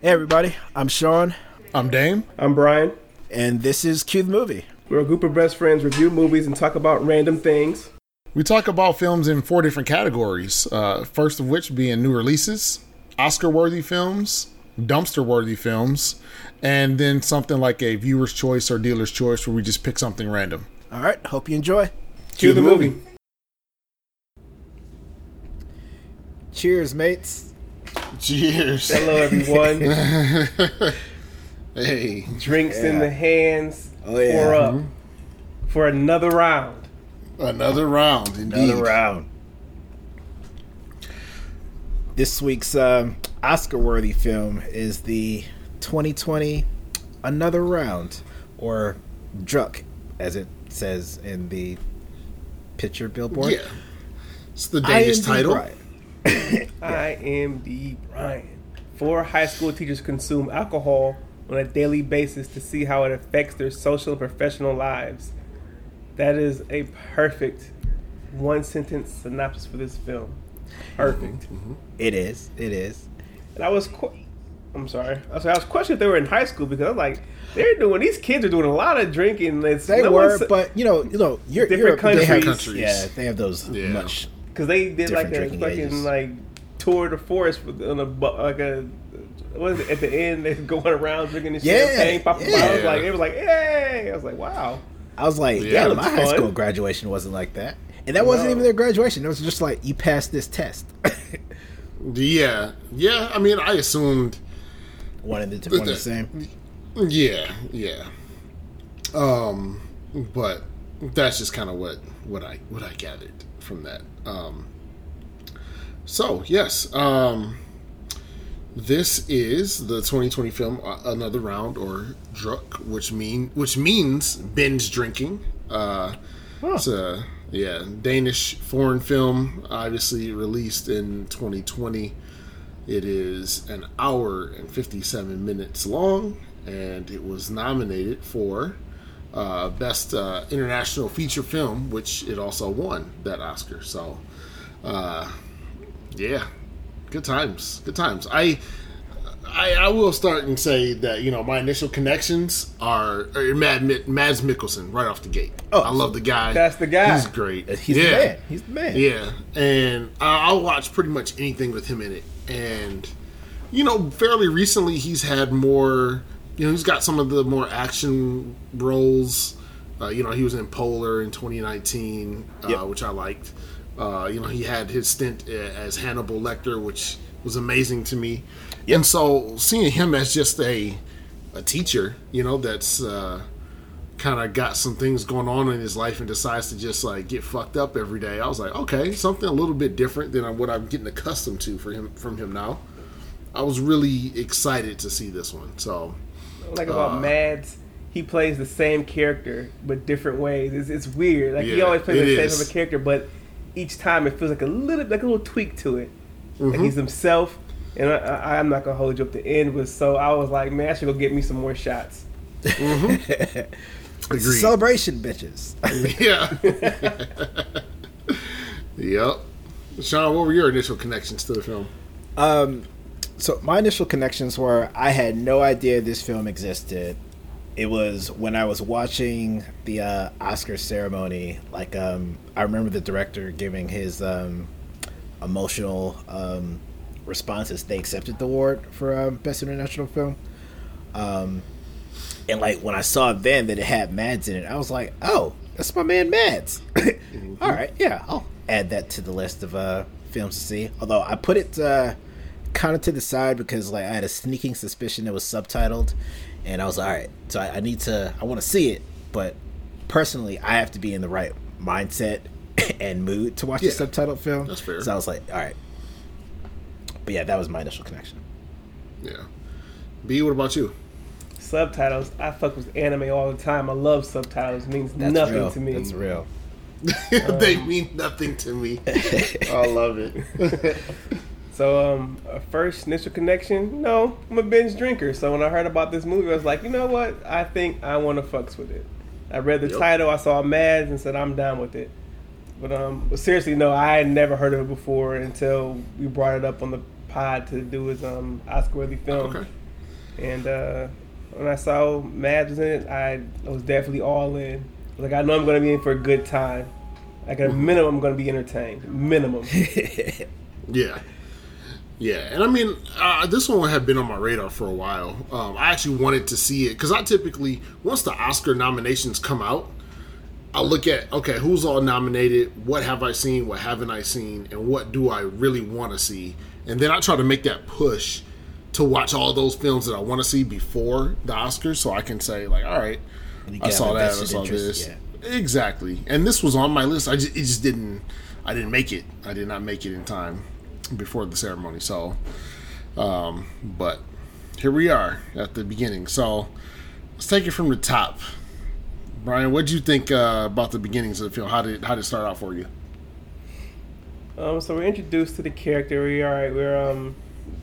Hey everybody, I'm Sean, I'm Dame. I'm Brian. and this is Cue the Movie. We're a group of best friends, review movies, and talk about random things. We talk about films in four different categories. Uh, first of which being new releases, Oscar-worthy films, dumpster-worthy films, and then something like a viewer's choice or dealer's choice, where we just pick something random. All right, hope you enjoy. Cue the movie. Cheers, mates. Cheers. Hello, everyone. Hey. Drinks in the hands. Oh, yeah. Pour up for another round. Another round, indeed. Another round. This week's um, Oscar-worthy film is the 2020 Another Round, or Druk, as it says in the picture billboard. Yeah. It's the Danish IMDb title. Brian. I am D. Brian. Four high school teachers consume alcohol on a daily basis to see how it affects their social and professional lives. That is a perfect one sentence synopsis for this film. Perfect. Mm-hmm. Mm-hmm. It is. It is. And I was, qu- I'm sorry. I was, I was questioning if they were in high school because I'm like, they're doing these kids are doing a lot of drinking. It's, They no were, one's- but you know, you know, you're, Different you're, they have- countries. Yeah, they have those Yeah. much. Because they did like different a fucking ages. like tour de force with, on a bu- like a what is it at the end they're going around drinking the Yeah, champagne popping yeah. bottles like it was like hey I was like wow I was like, Yeah, yeah, my looks high school graduation wasn't like that, and that wasn't even their graduation. It was just like you passed this test. Yeah. Yeah. I mean, I assumed. one and the one the same. Yeah. Yeah. Um, but that's just kind of what what I what I gathered from that. Um, so yes, um, this is the 2020 film uh, Another Round or Druk, which mean which means binge drinking. Uh, It's a yeah Danish foreign film, obviously released in 2020. It is an hour and 57 minutes long, and it was nominated for uh, Best uh, International Feature Film, which it also won that Oscar. So, uh, yeah, good times, good times. I, I, I will start and say that you know my initial connections are, are Mad Mads Mikkelsen right off the gate. Oh, I love the guy. That's the guy. He's great. He's yeah. the man. He's the man. Yeah, and I- I'll watch pretty much anything with him in it. And you know, fairly recently, he's had more. You know, he's got some of the more action roles. Uh, you know, he was in Polar in 2019, Yep. uh, which I liked. Uh, you know, he had his stint as Hannibal Lecter, which was amazing to me. And so, seeing him as just a a teacher, you know, that's uh, kind of got some things going on in his life and decides to just like get fucked up every day. I was like, okay, something a little bit different than what I'm getting accustomed to for him from him now. I was really excited to see this one. So like about Uh. Mads he plays the same character but different ways it's, it's weird like he always plays the same type of character but each time it feels like a little like a little tweak to it Mm-hmm. like he's himself and I, I, I'm not gonna hold you up. The end was so I was like, man, I should go get me some more shots. It's a agreed. celebration, bitches. yeah. yep. Sean, what were your initial connections to the film? Um, so my initial connections were I had no idea this film existed. It was when I was watching the uh, Oscar ceremony. Like, um, I remember the director giving his um, emotional um, responses. They accepted the award for um, best international film. Um, and like when I saw then that it had Mads in it, I was like, "Oh, that's my man Mads." All right, yeah, I'll add that to the list of uh, films to see. Although I put it uh, kind of to the side because like I had a sneaking suspicion it was subtitled, and I was like, "All right, so I, I need to, I want to see it," but personally, I have to be in the right mindset and mood to watch Yeah, a subtitled film. that's fair. So I was like, "All right," but yeah, that was my initial connection. Yeah. B, what about you? Subtitles. I fuck with anime all the time. I love subtitles. It means That's nothing real. to me. That's real. they um, mean nothing to me. I love it. So, um, a first initial connection, no, I'm a binge drinker. So when I heard about this movie, I was like, you know what? I think I want to fucks with it. I read the Yep. title, I saw Mads, and said I'm down with it. But um, but seriously, no, I had never heard of it before until we brought it up on the pod to do his um Oscar-worthy film. Okay. And uh, when I saw Mads was in it, I, I was definitely all in. Like I know I'm going to be in for a good time. Like at a minimum, I'm going to be entertained. Minimum. Yeah. Yeah, and I mean, uh, this one had been on my radar for a while. Um, I actually wanted to see it because I typically, once the Oscar nominations come out, I look at okay, who's all nominated, what have I seen, what haven't I seen, and what do I really want to see, and then I try to make that push to watch all those films that I want to see before the Oscars, so I can say like, all right, I saw that, I saw interest, this, yeah. exactly, and this was on my list. I just, it just didn't, I didn't make it. I did not make it in time before the ceremony. So, um, but here we are at the beginning. So let's take it from the top. Brian, what did you think uh, about the beginnings of the film? How did how did it start out for you? Um, so we're introduced to the character. We are we're um,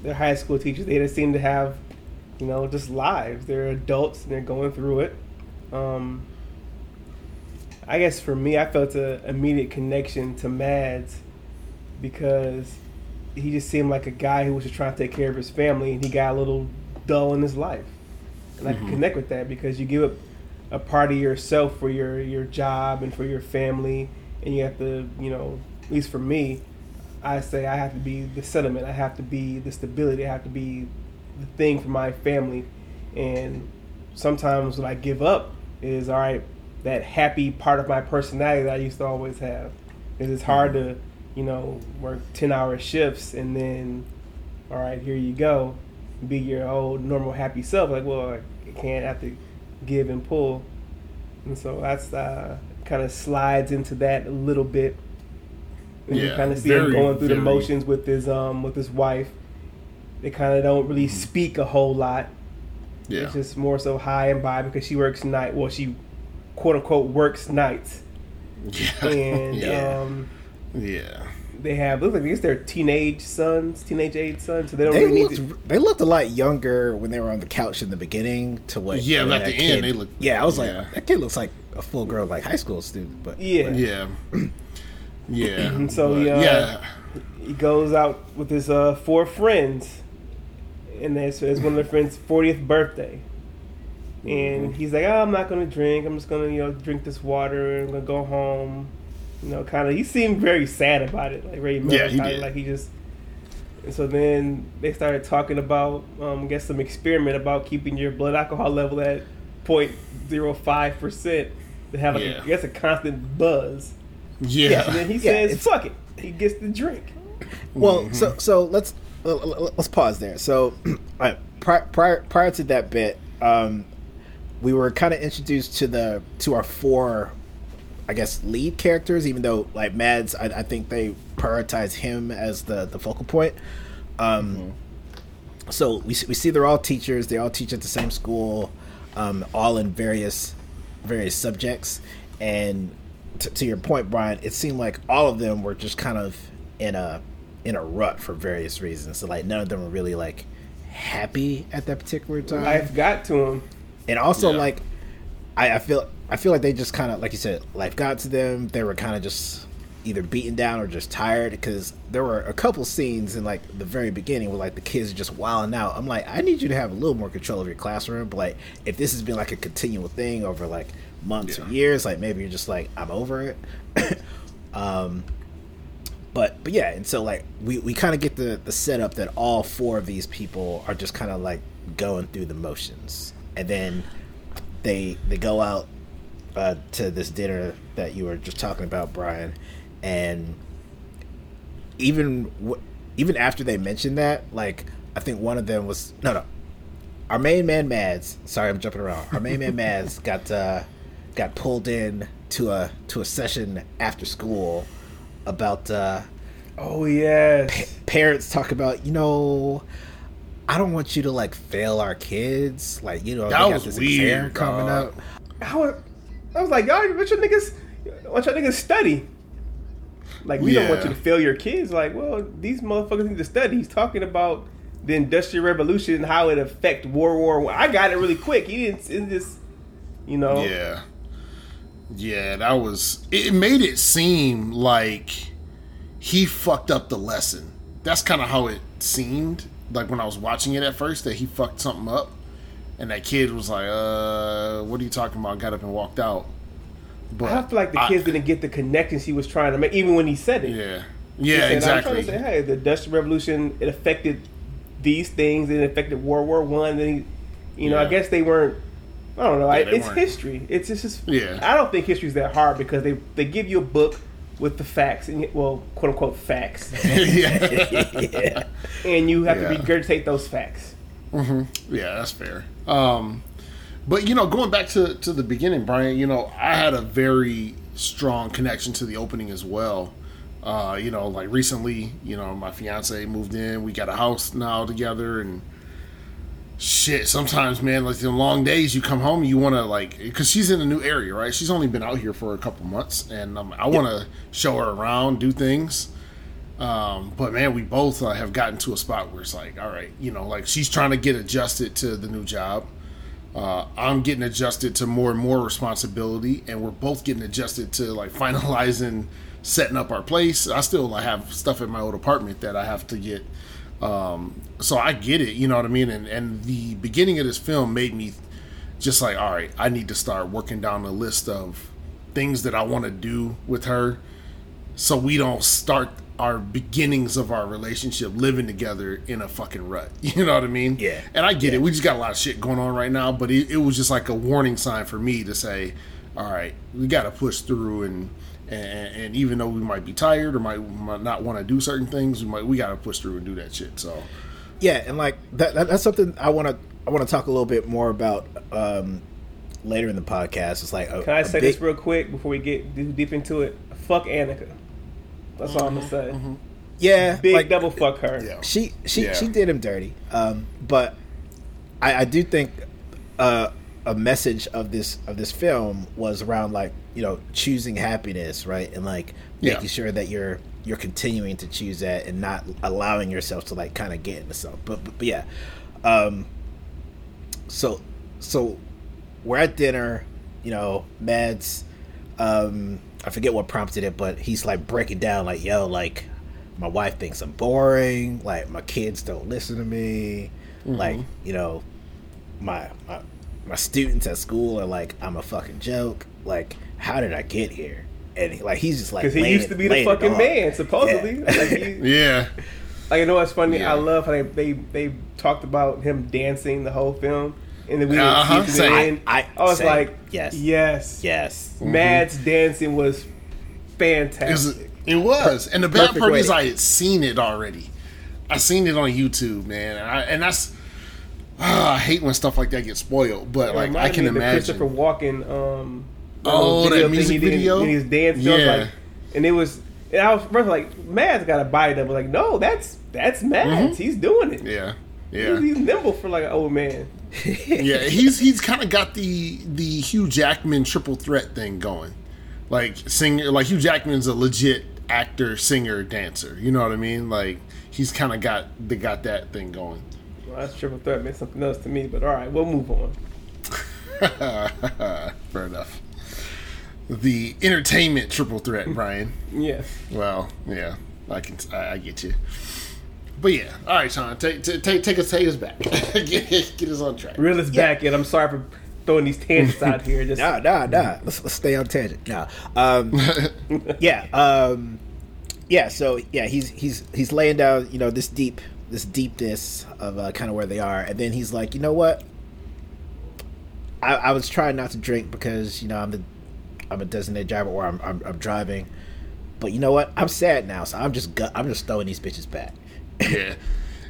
they're high school teachers. They just seem to have, you know, just lives. They're adults and they're going through it. Um, I guess for me, I felt an immediate connection to Mads because he just seemed like a guy who was just trying to take care of his family, and he got a little dull in his life. And I can mm-hmm. connect with that because you give up a part of yourself for your your job and for your family, and you have to, you know, at least for me, I say I have to be the sentiment, I have to be the stability, I have to be the thing for my family, and sometimes what I give up is all right, that happy part of my personality that I used to always have, because it's hard mm-hmm. to, you know, work ten hour shifts and then, all right, here you go, be your old normal happy self. Like, well, I can't have to give and pull, and so that's uh, kind of slides into that a little bit. And you Yeah, kind of see him going through the motions with his um with his wife. They kind of don't really speak a whole lot. Yeah, It's just more so high and by because she works night. Well, she quote unquote works nights, yeah, and yeah, um, yeah. they have look like I guess they're teenage sons, teenage age sons. So they don't They really looked, need to. they looked a lot younger when they were on the couch in the beginning to what. Yeah, but at that the end, they look- Yeah, I was yeah. like, that kid looks like a full grown like high school student. But Yeah. Yeah, yeah. And so but, he, uh, yeah, He goes out with his uh, four friends, and it's, it's one of their friends' 40th birthday. And he's like, oh, I'm not gonna drink. I'm just gonna, you know, drink this water. I'm gonna go home. You know, kind of. He seemed very sad about it, like very Yeah, he melancholy, did. like he just. And so then they started talking about, um, I guess, some experiment about keeping your blood alcohol level at 0.05 percent to have, like, a, Yeah. I guess, a constant buzz. yeah, And then he Yeah, says, it's- "Fuck it." He gets the drink. Well, so so let's let's pause there. So, all right, prior prior prior to that bit, um, we were kind of introduced to the to our four, I guess, lead characters. Even though like Mads, I, I think they prioritize him as the the focal point. Um, So we see- we see they're all teachers. They all teach at the same school, um, all in various various subjects. And t- to your point, Brian, it seemed like all of them were just kind of in a in a rut for various reasons. So like none of them were really like happy at that particular time. Life got to them. and also Yeah. like I, I feel I feel like they just kind of like you said life got to them. They were kind of just either beaten down or just tired because there were a couple scenes in like the very beginning where like the kids are just wilding out. I'm like, I need you to have a little more control of your classroom. But like, if this has been like a continual thing over like months Yeah. or years, like maybe you're just like, I'm over it. um, but but yeah, and so like we, we kind of get the the setup that all four of these people are just kind of like going through the motions, and then they they go out uh, to this dinner that you were just talking about, Brian, and even w- even after they mentioned that, like I think one of them was no no, our main man Mads. Sorry, I'm jumping around. Our main man Mads got uh, got pulled in to a to a session after school about uh, Oh yes. parents talk about you know. I don't want you to like fail our kids. Like you know, That was this weird, exam coming up. Was, I was like, y'all, what your niggas, what your niggas study? Like, we don't want you to fail your kids. Like, well, these motherfuckers need to study. He's talking about the Industrial Revolution and how it affect World War One. I got it really quick. He didn't, just, you know. Yeah. Yeah, that was it made it seem like he fucked up the lesson. That's kind of how it seemed like when I was watching it at first that he fucked something up. And that kid was like, "Uh, what are you talking about?" Got up and walked out. But I feel like the kids didn't get the connection he was trying to make, even when he said it. Yeah, yeah, said, exactly. I'm trying to say, hey, the Industrial Revolution it affected these things. It affected World War One. Then, you know, I guess they weren't. I don't know. I, it's weren't. history. It's just, just. Yeah. I don't think history's that hard because they they give you a book with the facts and well, quote unquote facts, yeah. yeah. and you have to regurgitate those facts. Mm-hmm. Yeah, that's fair. Um, but you know, going back to to the beginning, Brian, you know, I had a very strong connection to the opening as well. Uh, you know, like recently, you know, my fiance moved in. We got a house now together, and shit. Sometimes, man, like the long days, you come home, you want to like, because she's in a new area, right? She's only been out here for a couple months, and um, I want to show her around, do things. Um, but man, we both uh, have gotten to a spot where it's like, all right, you know, like she's trying to get adjusted to the new job. Uh, I'm getting adjusted to more and more responsibility, and we're both getting adjusted to like finalizing setting up our place. I still like, have stuff in my old apartment that I have to get. Um, so I get it, you know what I mean. And and the beginning of this film made me just like, all right, I need to start working down the list of things that I want to do with her so we don't start our beginnings of our relationship living together in a fucking rut. You know what I mean? Yeah. And I get it. We just got a lot of shit going on right now, but it, it was just like a warning sign for me to say, all right, we got to push through and, and and even though we might be tired or might, might not want to do certain things, we might we got to push through and do that shit. So Yeah, and like that, that that's something I want to I want to talk a little bit more about um, later in the podcast. It's like a, Can I say big- this real quick before we get deep into it? Fuck Annika. That's all I'm gonna say. yeah, Big like, double fuck her. yeah, She she Yeah. she did him dirty. Um, but I, I do think uh, a message of this of this film was around like you know choosing happiness, right, and like Yeah. making sure that you're you're continuing to choose that and not allowing yourself to like kind of get into something. But, but, but yeah, um, so so we're at dinner, you know, Mads. Um, I forget what prompted it, but he's like breaking down, like, yo, like, my wife thinks I'm boring. Like, my kids don't listen to me. Mm-hmm. Like, you know, my, my my students at school are like, I'm a fucking joke. Like, how did I get here? And he, like, he's just like, Because he used it- to be the fucking man, supposedly. Yeah. Like, he, yeah, like, you know what's funny? Yeah. I love how they, they they talked about him dancing the whole film, and then we didn't Uh-huh, see it to same. the end. I- I was same. like, Yes. yes, Yes. Mads dancing was it was, fantastic. it was. and the bad Perfect part way is I had seen it already. I seen it on YouTube, man, and, I, and that's. ah, I hate when stuff like that gets spoiled, but It like I can me of the imagine. Christopher Walken. Um, Oh, little that music he video? in his dance. I was Yeah. like, and it was. And I was first like, Mads got a body that was like, no, that's that's Mads. He's doing it. Mm-hmm. Yeah, He's, yeah. he's nimble for like an old man. yeah, he's he's kind of got the the Hugh Jackman triple threat thing going. Like singer, like Hugh Jackman's a legit actor, singer, dancer. You know what I mean? Like he's kind of got they got that thing going. Well, that's triple threat meant something else to me, but all right, we'll move on. Fair enough. The entertainment triple threat, Brian. Yes. Well, yeah, I can I, I get you. But yeah, all right, Sean, take take take, take us take us back, get, get us on track. Real is back, and I'm sorry for throwing these tangents out here. Just Nah, nah, nah. Let's, let's stay on tangent. Nah. Um, yeah. Um, yeah. So yeah, he's he's he's laying down, you know, this deep this deepness of uh, kind of where they are, and then he's like, you know what? I, I was trying not to drink because you know I'm the I'm a designated driver or I'm, I'm I'm driving, but you know what? I'm sad now, so I'm just gu- I'm just throwing these bitches back. Yeah.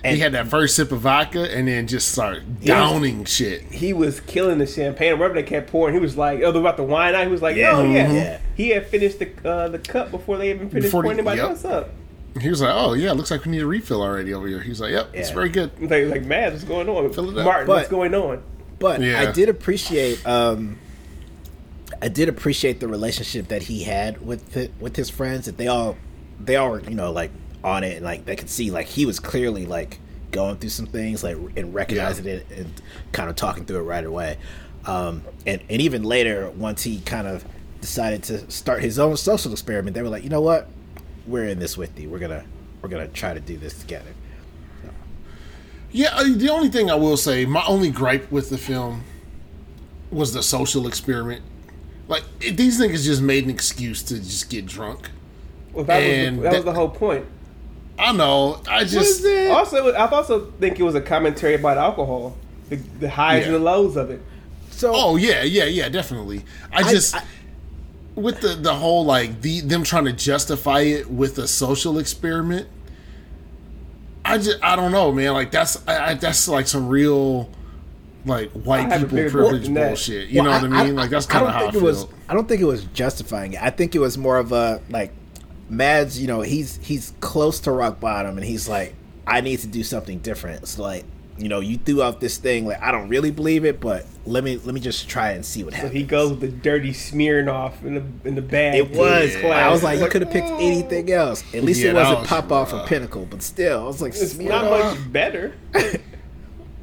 And- he had that first sip of vodka and then just start downing shit. he was killing the champagne. Wherever they kept pouring, he was like, "Oh, they're about the wine out." He was like, Yeah. "Oh yeah." Mhm. He had finished the uh, the cup before they even finished Before they- pouring anybody yep. else up. He was like, "Oh yeah, looks like we need a refill already over here." He's like, "Yep, it's very good." Like, like, Mads, what's going on? Fill it up. Martin, what's going on? But Yeah. I did appreciate um I did appreciate the relationship that he had with the, with his friends that they all they all were, you know, like on it and like they could see like he was clearly like going through some things like and recognizing it and kind of talking through it right away. Um and and even later once he kind of decided to start his own social experiment, they were like, "You know what? We're in this with you. We're going to we're going to try to do this together." Yeah, uh, the only thing I will say, my only gripe with the film was the social experiment. Like these niggas just made an excuse to just get drunk. Well, that, was the, that was the whole point. I know. I just Was it? Also, I also think it was a commentary about alcohol, the, the highs Yeah. and the lows of it. So Oh yeah, yeah, yeah, definitely. I I- just I- with the the whole like the them trying to justify it with a social experiment. I just I don't know, man. Like that's I, I, that's like some real like white I have a people privilege bullshit. You Well, know what I mean? like that's kind of how I feel. it was. I don't think it was justifying it. I think it was more of a like, Mads. You know, he's he's close to rock bottom, and he's like, I need to do something different. It's like, you know, you threw out this thing. Like, I don't really believe it, but let me let me just try and see what happens. So he goes with the dirty Smirnoff in the in the bag. It was. Yeah. I was like, you could have picked anything else. At least Yeah, it wasn't was Popov or rough. pinnacle, but still, I was like, It's not off. much better.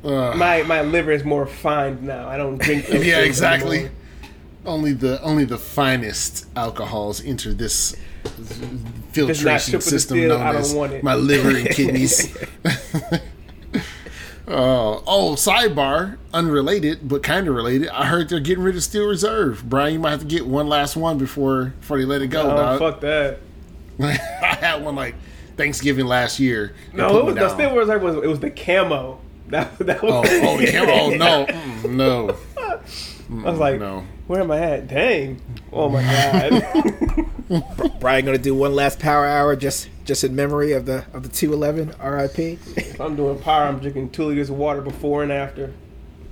Uh, My my liver is more refined now. I don't drink. yeah, exactly. anymore. Only the only the finest alcohols enter this If it's not filtration system distilled, known I don't as want it. my liver and kidneys. Oh, oh, sidebar, unrelated but kind of related. I heard they're getting rid of Steel Reserve. Brian, you might have to get one last one before before they let it go. Oh, dog. fuck that. I had one like Thanksgiving last year. No, it was the. Steel Reserve was it was the camo. That that was. Oh, oh, yeah, oh no, Mm, no. I was like, no. where am I at? Dang. Oh my god. Brian gonna do one last power hour just just in memory of the of the two eleven R.I.P. If I'm doing power. I'm drinking two liters of water before and after.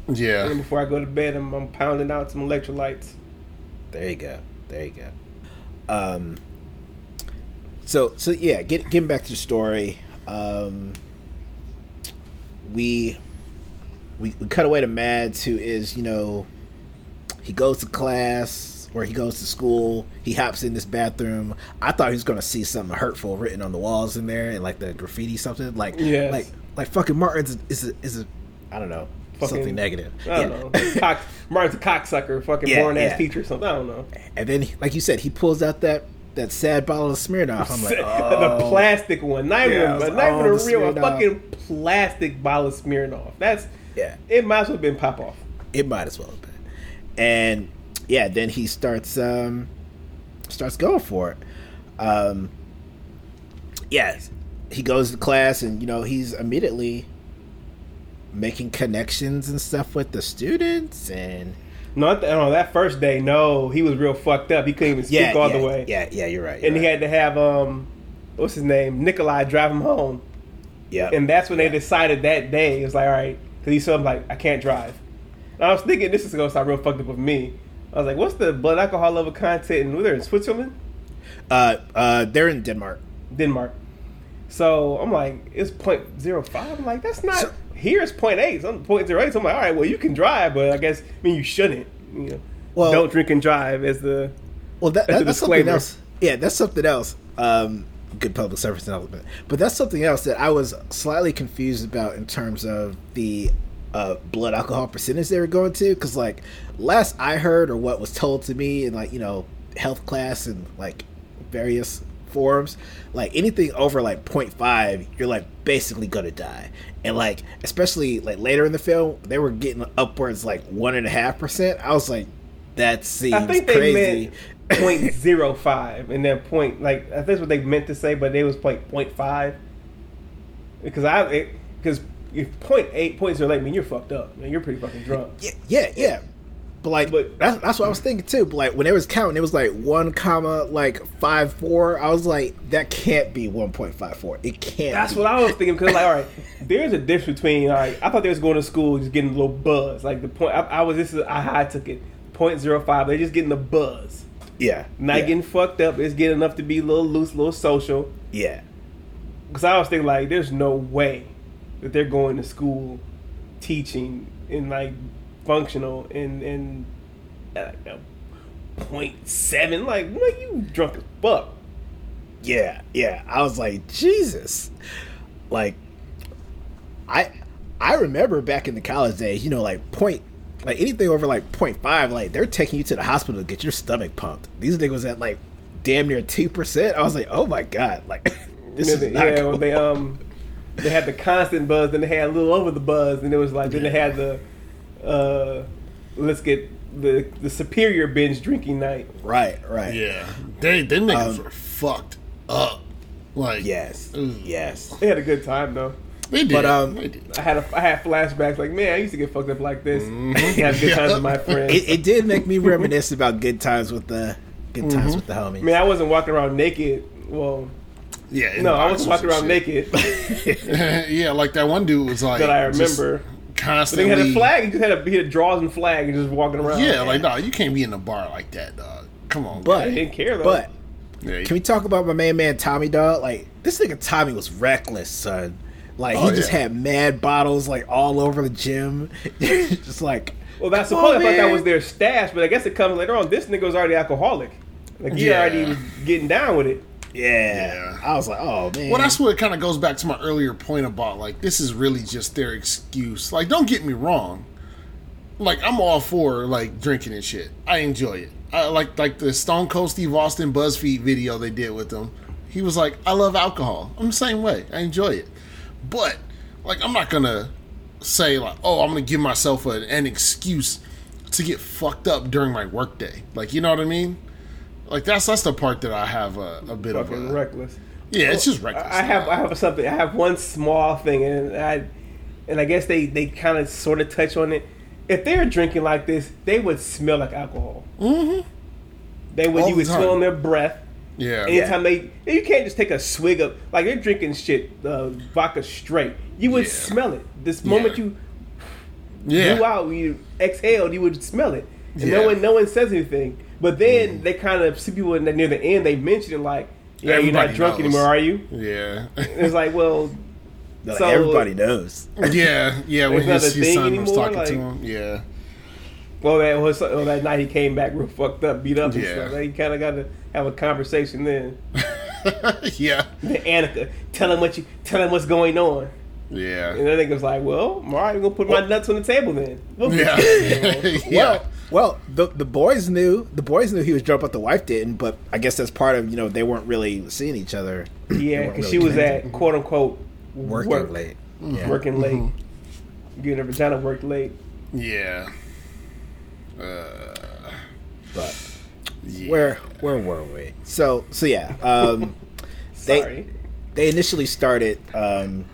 And Yeah, before I go to bed, I'm, I'm pounding out some electrolytes. There you go. There you go. Um. So so yeah, get getting back to the story. Um. We we we cut away to Mads, who is you know he goes to class or he goes to school. He hops in this bathroom. I thought he was gonna see something hurtful written on the walls in there and like the graffiti something like Yes. like like fucking Martin's is a, is a I don't know Fucking- something negative. I don't know. Cock, Martin's a cocksucker, fucking Yeah, born ass yeah. teacher or something. I don't know. And then, like you said, he pulls out that that sad bottle of Smirnoff. I'm like, the oh. plastic one, not even, Yeah, was not even oh, a the real, a fucking plastic bottle of Smirnoff. That's yeah, it. Might as well have been Popov. it might as well have been. And yeah, then he starts um starts going for it. Um, yeah, he goes to class, and you know he's immediately making connections and stuff with the students, and no, that first day. No, he was real fucked up. He couldn't even speak yeah, all yeah, the way. yeah, yeah, you're right. and he you're had to have um, what's his name, Nikolai, drive him home. yeah, And that's when they decided that day. It was like, all right, because he saw him like, I can't drive. And I was thinking this is gonna start real fucked up with me. I was like, what's the blood alcohol level content in whether in Switzerland, uh, uh, they're in Denmark. Denmark? So I'm like, it's 0.05. I'm like, that's not. So- here it's 0.8. Some 0.08. So I'm like, all right, well you can drive, but I guess I mean you shouldn't. You know, Well- don't drink and drive as the Well, that, That's that- a that's something else. Yeah, that's something else. Um, good public service announcement. But that's something else that I was slightly confused about in terms of the uh, blood alcohol percentage they were going to. Because, like, last I heard or what was told to me in, like, you know, health class and, like, various forums, like, anything over, like, 0.5, you're, like, basically to die. And, like, especially, like, later in the film, they were getting upwards, like, 1.5%. I was like, that seems I think they crazy. meant point zero five, and then point like I think that's what they meant to say, but it was like point five. Because I because if point eight point zero eight mean you're fucked up, man, you're pretty fucking drunk. Yeah, yeah, yeah. But like, But- that's, that's what I was thinking too. But like, when it was counting, it was like one comma like five four. I was like, that can't be one point five four. It can't. That's be. what I was thinking because like all right, there's a difference between right. I thought they was going to school just getting a little buzz. Like the point I, I was this is I took it. Point zero five. They're just getting the buzz, Yeah, not yeah, getting fucked up. It's getting enough to be a little loose, a little social. yeah, Because I was thinking like, there's no way that they're going to school teaching in like functional and and uh, like a point seven. Like, what you drunk as fuck? yeah, yeah. I was like, Jesus, like, I I remember back in the college days, you know, like point. Like anything over like 0.5, like they're taking you to the hospital to get your stomach pumped. These niggas at like damn near two percent. I was like, oh my god, like this is not yeah, cool. when they um they had the constant buzz, then they had a little over the buzz, and it was like then they had the uh, let's get the the superior binge drinking night. Right, right. Yeah, they they niggas Um, were fucked up. Like Yes, Ugh. yes. They had a good time though. they did. But, um, did. I had a, I had flashbacks like man, I used to get fucked up like this. Mhm. had good times with my friends. It, it did make me reminisce about good times with the good times with the homies. I mean, I wasn't walking around naked. Well, yeah, no, I wasn't walking around shit. naked yeah, like that one dude was like that I just remember. But they constantly. had a flag. He just had a he had a draws and flag and just walking around. Yeah, like no, you can't be in a bar like that, dog. Come on, But- I didn't care though. but man. can we talk about my main man Tommy Dog? Like this nigga Tommy was reckless, son. Like Oh, he just yeah. had mad bottles like all over the gym, just like. well, that's "Come supposed. on, I thought that was their stash, but I guess it comes later on. This nigga was already alcoholic. Like he Yeah. already was getting down with it. Yeah. Yeah. I was like, oh man. Well, that's what it kind of goes back to my earlier point about like this is really just their excuse. Like, don't get me wrong. Like, I'm all for like drinking and shit. I enjoy it. I like like the Stone Cold Steve Austin BuzzFeed video they did with him. He was like, "I love alcohol. I'm the same way. I enjoy it." But like, I'm not gonna say like, "Oh, I'm gonna give myself a, an excuse to get fucked up during my workday." Like, you know what I mean? Like that's that's the part that I have a, a bit of a reckless. yeah. It's just reckless. I have I have something. I have one small thing, and I and I guess they they kind of sort of touch on it. If they were drinking like this, they would smell like alcohol. Mm-hmm. They would All you would time. smell on their breath. Yeah. Anytime they, you can't just take a swig of like they're drinking shit uh, vodka straight. You would Yeah. smell it. This moment Yeah. you Yeah. blew out, you exhaled, you would smell it, and no Yeah. one no one says anything. But then mm-hmm. they kind of see people in the, near the end. They mention it like, "Yeah, you're not drunk knows. anymore, are you?" Yeah. It's like, well, Like, so- everybody knows. yeah. Yeah. When It's not his, a his thing son was anymore, talking to him. Yeah. well, that was well, that night he came back real fucked up, beat up and Yeah. stuff. You kind of got to have a conversation then. yeah. Then Annika, tell him what you tell him what's going on. Yeah. And then was like, well, all right, I'm gonna put my nuts on the table then. We'll Yeah. get- yeah. Well, well, the the boys knew the boys knew he was drunk, but the wife didn't. But I guess that's part of you know they weren't really seeing each other. Yeah, because really she was connected. at quote unquote working work, late. Mm-hmm. Yeah. working late, getting her vagina worked late. Yeah. Uh, But yeah. where where were we? So so yeah. Um, They- Sorry. they initially started um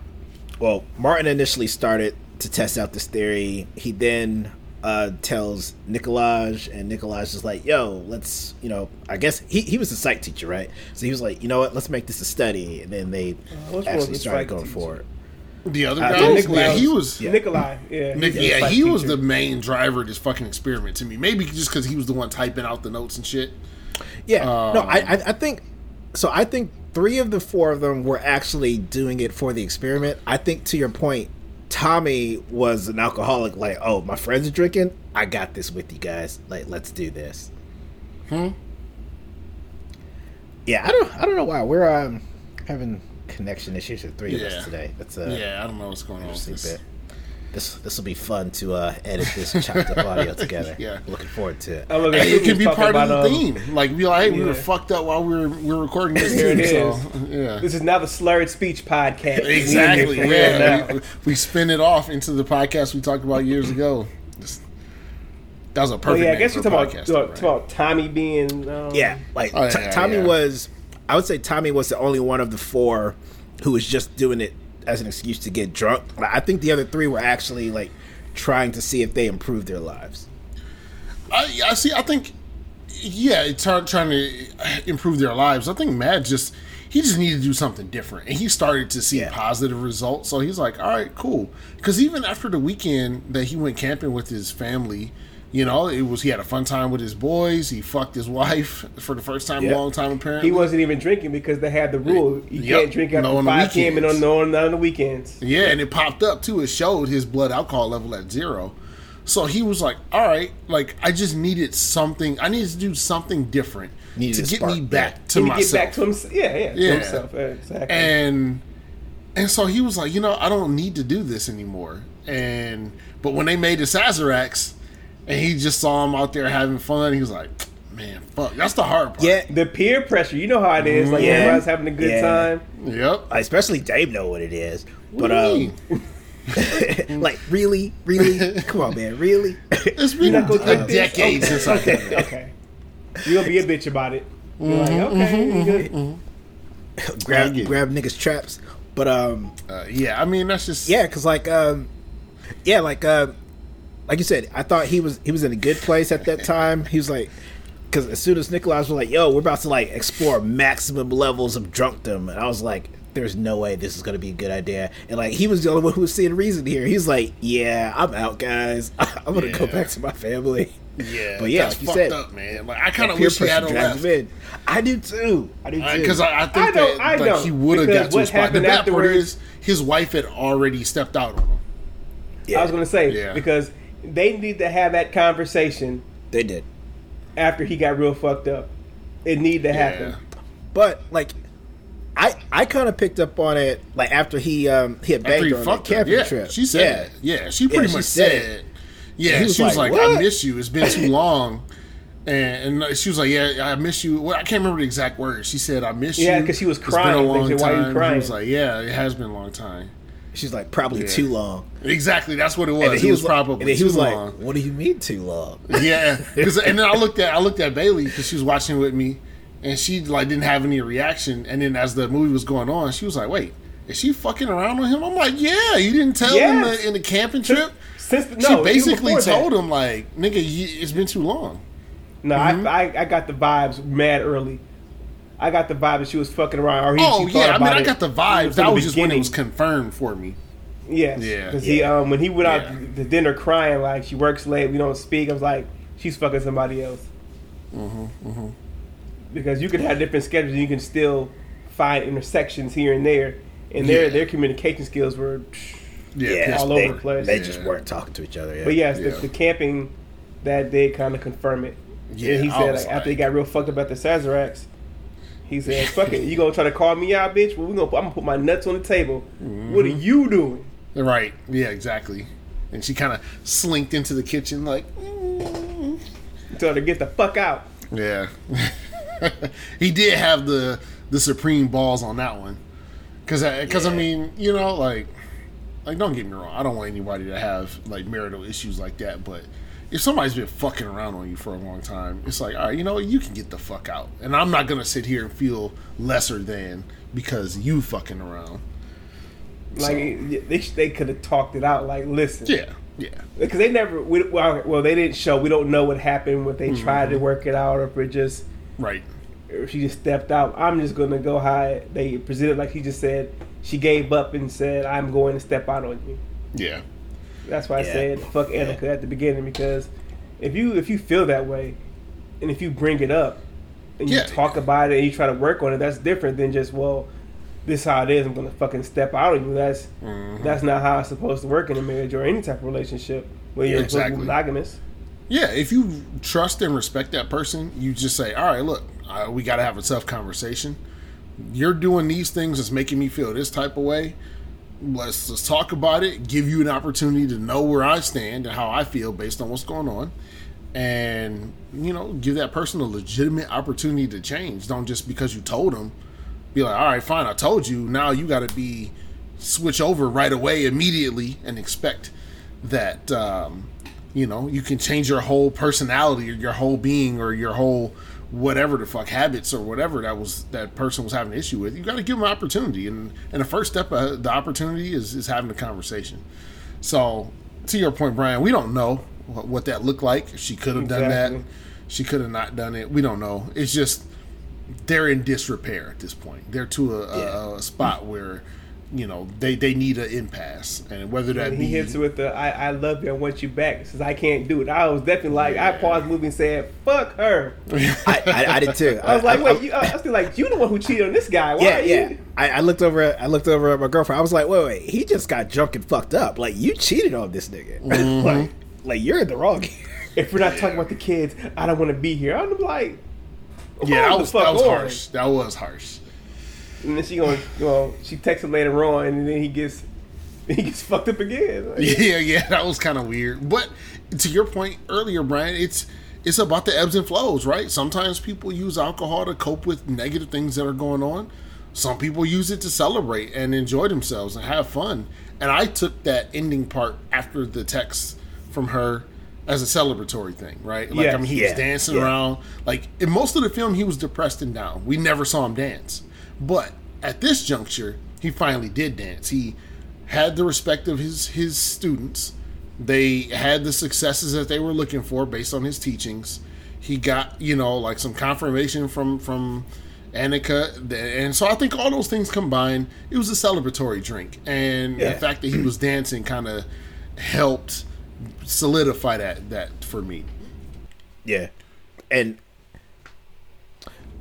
well martin initially started to test out this theory he then uh tells nicolaj and nicolaj is like yo let's you know i guess he, he was a psych teacher right so he was like you know what let's make this a study and then they which one actually the started going teacher? for it The other Uh, guy, Nick yeah, he was. Yeah. Nikolai, yeah, Nick, he's yeah, psych he was teacher. the main driver of this fucking experiment to me. Maybe just because he was the one typing out the notes and shit. yeah no Um, I, I i think so i think three of the four of them were actually doing it for the experiment i think to your point tommy was an alcoholic like oh my friends are drinking i got this with you guys like let's do this Hmm. Yeah, I don't. I don't know why we're um having connection issues with three of us today. That's a yeah, I don't know what's going on. with this. bit. This this will be fun to uh, edit this chopped up audio together. Yeah. looking forward to it. I'm looking Hey, it you can be part of the um, theme. Like, be like, hey, we were fucked up while we were we were recording this Here thing. it So, yeah, This is now the slurred speech podcast. exactly. We in here for real Yeah, we, we spin it off into the podcast we talked about years ago. Just- that was a Oh perfect. yeah, I guess for you're talking about, podcast, talking right? about Tommy being. Um, Yeah, like Oh, T- yeah, Tommy yeah. was. I would say Tommy was the only one of the four who was just doing it as an excuse to get drunk. I think the other three were actually like trying to see if they improved their lives. I, I see. I think, yeah, it's hard trying to improve their lives. I think Matt just he just needed to do something different, and he started to see Yeah. positive results. So he's like, all right, cool. Because even after the weekend that he went camping with his family, you know, it was he had a fun time with his boys. He fucked his wife for the first time in Yeah. a long time. Apparently, He wasn't even drinking because they had the rule you Yep. can't drink after No on the 5 p.m. and on, weekends. no, on, on the weekends. Yeah, and it popped up too. It showed his blood alcohol level at zero. So he was like, "All right, like I just needed something. I needed to do something different Needed to get spark, me back yeah. to myself." get back to himself? Yeah, yeah, Yeah. to himself. yeah, Exactly. and and so he was like, you know, I don't need to do this anymore. And but when they made the Sazeracs, and he just saw him out there having fun, he was like, man, fuck. That's the hard part. Yeah, The peer pressure, you know how it is. Like Yeah. everybody's having a good Yeah. time. Yep. especially Dave know what it is. What But um, mean? like really, really, come on, man, really. it's been You're a, gonna a take decade Okay. since I did Okay, that. okay. You gonna be a bitch about it. You're like, Mm-hmm, okay, you good. grab I get grab niggas traps. But um, Uh, yeah, I mean that's just yeah, cause like um, yeah, like uh, like you said, I thought he was he was in a good place at that time. He was like. Because as soon as Nikolai was like, "Yo, we're about to like explore maximum levels of drunkdom," and I was like, "There's no way this is going to be a good idea." And like, he was the only one who was seeing reason here. He's like, "Yeah, I'm out, guys. I'm gonna go back to my family." yeah, But yeah, that's like you said, up, man. Like I kind of wish he had pressure left him in. I do too. I do too. because I, I think I don't- that I like he would have because got to what a spot. The happened bad part afterwards- is his wife had already stepped out on him. yeah, I was gonna say Yeah. because they need to have that conversation they did. after he got real fucked up. It need to happen. Yeah. But like, I I kind of picked up on it like after he um he had After banged her on that camping yeah, trip. she said, yeah, yeah she pretty she much said said, it. yeah, was she was like, like, I miss you. It's been too long. And, and she was like, "Yeah, I miss you." Well, I can't remember the exact words. She said, "I miss you." Yeah, because she was It's crying. been a They long said, "Why are you crying? He was like, "Yeah, it has been a long time." She's like probably Yeah. too long. Exactly, that's what it was. And then it he was, was, probably and he too was long. like, "What do you mean too long?" Yeah, and then I looked at I looked at Bailey because she was watching with me, and she like didn't have any reaction. And then as the movie was going on, she was like, "Wait, is she fucking around on him?" I'm like, "Yeah, you didn't tell him Yes. in the camping trip." Since no, she basically before that. told him like, "Nigga, it's been too long." No, Mm-hmm. I, I I got the vibes mad early. I got the vibe that she was fucking around. Or he, Oh she yeah, I mean, I got the vibe. That the was just when it was confirmed for me. Yes. Yeah. Because he Yeah. um when he went out Yeah. to dinner crying like she works late, we don't speak. I was like, she's fucking somebody else. Mm-hmm, Because you can have different schedules, and you can still find intersections here and there, and their Yeah. their communication skills were. psh. Yeah, Yeah, all they, over the place. They just weren't talking to each other. Yeah. But yes, Yeah. the, the camping that did kind of confirm it. Yeah, and he said was like, after he got real fucked up at the Sazeracs, he said, "Fuck it, you gonna try to call me out, bitch? Well, we gonna I'm gonna put my nuts on the table. What Mm-hmm. are you doing?" right. Yeah, exactly. And she kind of slinked into the kitchen like, mm. Tell her to get the fuck out. Yeah, he did have the the supreme balls on that one. Because because I mean you know like like don't get me wrong I don't want anybody to have like marital issues like that but if somebody's been fucking around on you for a long time it's like all right you know you can get the fuck out and I'm not gonna sit here and feel lesser than because you fucking around. Like they they could have talked it out. Like, listen, Yeah, yeah, because they never. We, well, well, they didn't show. We don't know what happened. What they Mm-hmm. tried to work it out, or if it just right. or if she just stepped out. I'm just gonna go high. They presented like he just said. She gave up and said, "I'm going to step out on you." Yeah, That's why I Yeah. said fuck Annika at the beginning because if you if you feel that way, and if you bring it up and you Yeah. talk about it and you try to work on it, that's different than just well, this how it is. I'm gonna fucking step out on you. That's Mm-hmm. that's not how it's supposed to work in a marriage or any type of relationship where you're supposed Exactly. monogamous. Yeah, if you trust and respect that person, you just say, "All right, look, uh, we got to have a tough conversation. You're doing these things that's making me feel this type of way. Let's let's talk about it. Give you an opportunity to know where I stand and how I feel based on what's going on, and you know, give that person a legitimate opportunity to change. Don't just because you told them, be like, "All right, fine, I told you." Now you got to be switch over right away, immediately, and expect that um, you know you can change your whole personality or your whole being or your whole whatever the fuck habits or whatever that was that person was having an issue with you got to give them an opportunity. And and the first step of the opportunity is is having a conversation. So to your point brian we don't know what, what that looked like. She could have done that. She could have not done it. We don't know. It's just they're in disrepair at this point. They're to a, a, a spot where you know they they need an impasse, and whether that And be he hits her with the "I, I love you, I want you back." Says I can't do it. I was definitely like, I paused the movie and said, "Fuck her." I, I, I did too. I was like, I- wait, you, I was still like, you the one who cheated on this guy. Why yeah, are yeah. you? I, I looked over. At, I looked over at my girlfriend. I was like, wait, wait. He just got drunk and fucked up. Like you cheated on this nigga. Mm-hmm. like, like you're in the wrong. If we're not talking about the kids, I don't want to be here. I'm like, yeah hold that was, fuck that was harsh that was harsh And then she going, well, she texts him later on, and then he gets, he gets fucked up again. Like, Yeah, yeah, that was kind of weird. But to your point earlier, Brian, it's it's about the ebbs and flows, right? Sometimes people use alcohol to cope with negative things that are going on. Some people use it to celebrate and enjoy themselves and have fun. And I took that ending part after the text from her as a celebratory thing, right? Like, Yeah. I mean, he Yeah. was dancing Yeah. around. Like, in most of the film, he was depressed and down. We never saw him dance. But at this juncture, he finally did dance. He had the respect of his his students. They had the successes that they were looking for based on his teachings. He got, you know, like some confirmation from from Annika, and so I think all those things combined, it was a celebratory drink, and Yeah. the fact that he was dancing kind of helped solidify that that for me. Yeah, and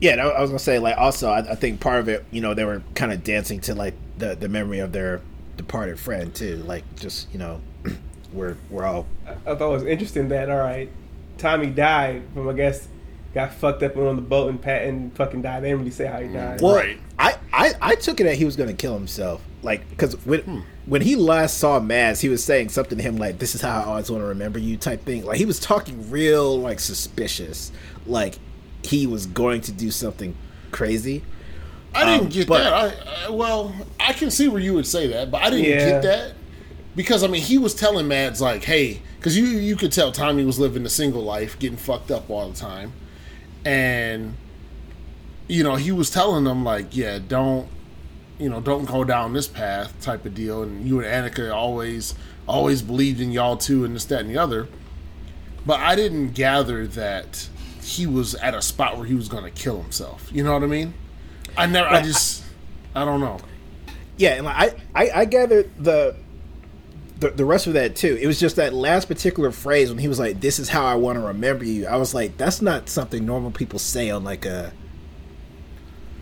yeah, I I was gonna say like also I, I think part of it, you know, they were kind of dancing to like the the memory of their departed friend too, like just you know, we're we're all I thought it was interesting that all right, Tommy died from I guess got fucked up and on the boat and Pat and fucking died. They didn't really say how he died. well. Right. I, I I took it that he was gonna kill himself, like because when Hmm. when he last saw Mads, he was saying something to him like, "This is how I always want to remember you," type thing. Like he was talking real like suspicious, like he was going to do something crazy. I didn't Um, get but- that. I, I well, I can see where you would say that, but I didn't Yeah. get that because I mean he was telling Mads like, hey, because you you could tell Tommy was living a single life, getting fucked up all the time, and you know he was telling them like, yeah, don't you know don't go down this path type of deal, and you and Annika always always believed in y'all too, and this that and the other, but I didn't gather that he was at a spot where he was going to kill himself. You know what I mean? I never. I just. I don't know. Yeah, and like, I, I I gathered the, the the rest of that too. It was just that last particular phrase when he was like, "This is how I want to remember you." I was like, "That's not something normal people say on like a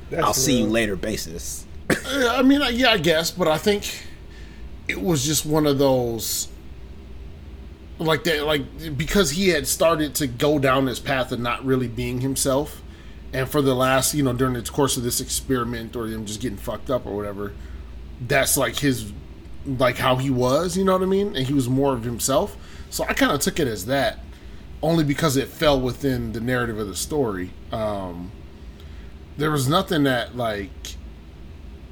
That's I'll see you later basis." Uh, I mean, yeah, I guess, but I think it was just one of those. Like that, like because he had started to go down this path of not really being himself, and for the last, you know, during the course of this experiment or him just getting fucked up or whatever, that's like his, like how he was, you know what I mean? And he was more of himself. So I kind of took it as that, only because it fell within the narrative of the story. Um, there was nothing that like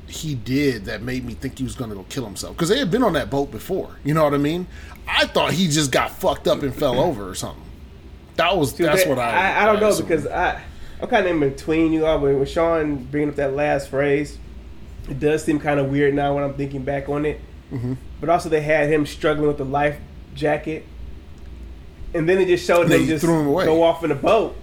he did that made me think he was going to go kill himself because they had been on that boat before. You know what I mean? I thought he just got fucked up and fell over or something. That was Dude, that's that- what I. I, I don't know assumed. because I I'm kind of in between you all. When, with Sean bringing up that last phrase, it does seem kind of weird now when I'm thinking back on it. Mm-hmm. But also they had him struggling with the life jacket, and then it just showed Then they just threw him away. go off in a boat.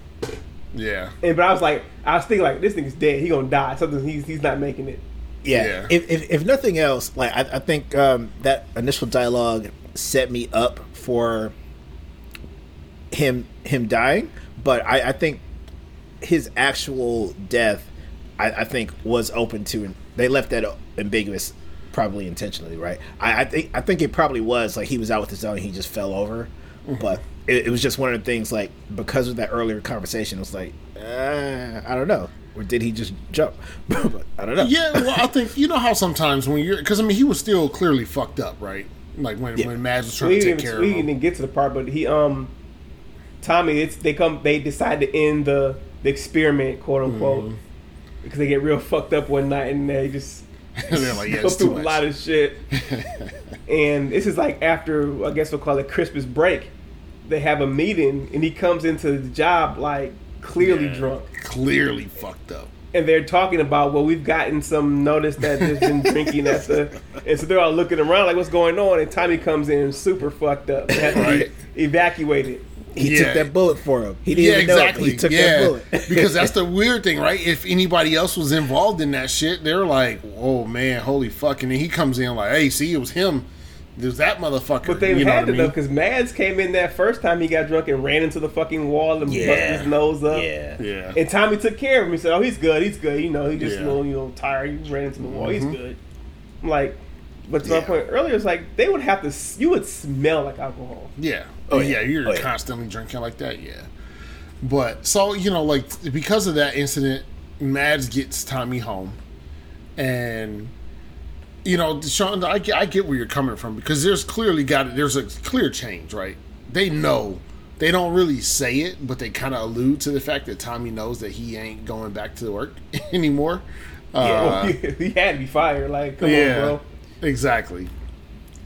yeah, And but I was like, I was thinking like this nigga's dead. He gonna die. Something he's he's not making it. Yeah. Yeah. If, if if nothing else, like I, I think um, that initial dialogue set me up for him him dying, but I, I think his actual death, I, I think, was open to. They left that ambiguous, probably intentionally, right? I, I think I think it probably was like he was out with his own, he just fell over, but it, it was just one of the things like because of that earlier conversation, it was like uh, I don't know, or did he just jump? I don't know. yeah. Well, I think you know how sometimes when you're because I mean he was still clearly fucked up, right? Like when Yeah. when Mads was trying We to take care we of him. didn't get to the part, but he um Tommy, it's they come they decide to end the the experiment, quote unquote, Mm-hmm. because they get real fucked up one night and they just They're like, yeah, go through a much. lot of shit. and this is like after I guess we'll call it Christmas break. They have a meeting and he comes into the job like clearly Yeah. drunk. clearly fucked up. And they're talking about well, we've gotten some notice that there's been drinking at the, and so they're all looking around like what's going on. And Tommy comes in super fucked up, they have to Right. be evacuated. He Yeah. took that bullet for him. He didn't Yeah, even know exactly. he took yeah, that bullet. because that's the weird thing, right? If anybody else was involved in that shit, they're like, "Oh man, holy fuck!" And then he comes in like, "Hey, see, it was him. There's that motherfucker." But they've you know had what to I know mean? because Mads came in that first time he got drunk and ran into the fucking wall and busted his nose up. yeah. Yeah, And Tommy took care of him. He said, "Oh, he's good. He's good. You know, he just Yeah. a little, you know, tired. He ran into the wall. He's Mhm. good." I'm like, but to my point earlier, it's like they would have to. You would smell like alcohol. yeah, Oh, oh yeah. yeah. You're Oh, yeah. constantly drinking like that, yeah. But so you know, like because of that incident, Mads gets Tommy home, and you know, Sean, I get, I get where you're coming from because there's clearly got it. there's a clear change, right? They know they don't really say it, but they kind of allude to the fact that Tommy knows that he ain't going back to work anymore. Yeah, Uh, well, he had to be fired. Like, come yeah, on, bro. exactly.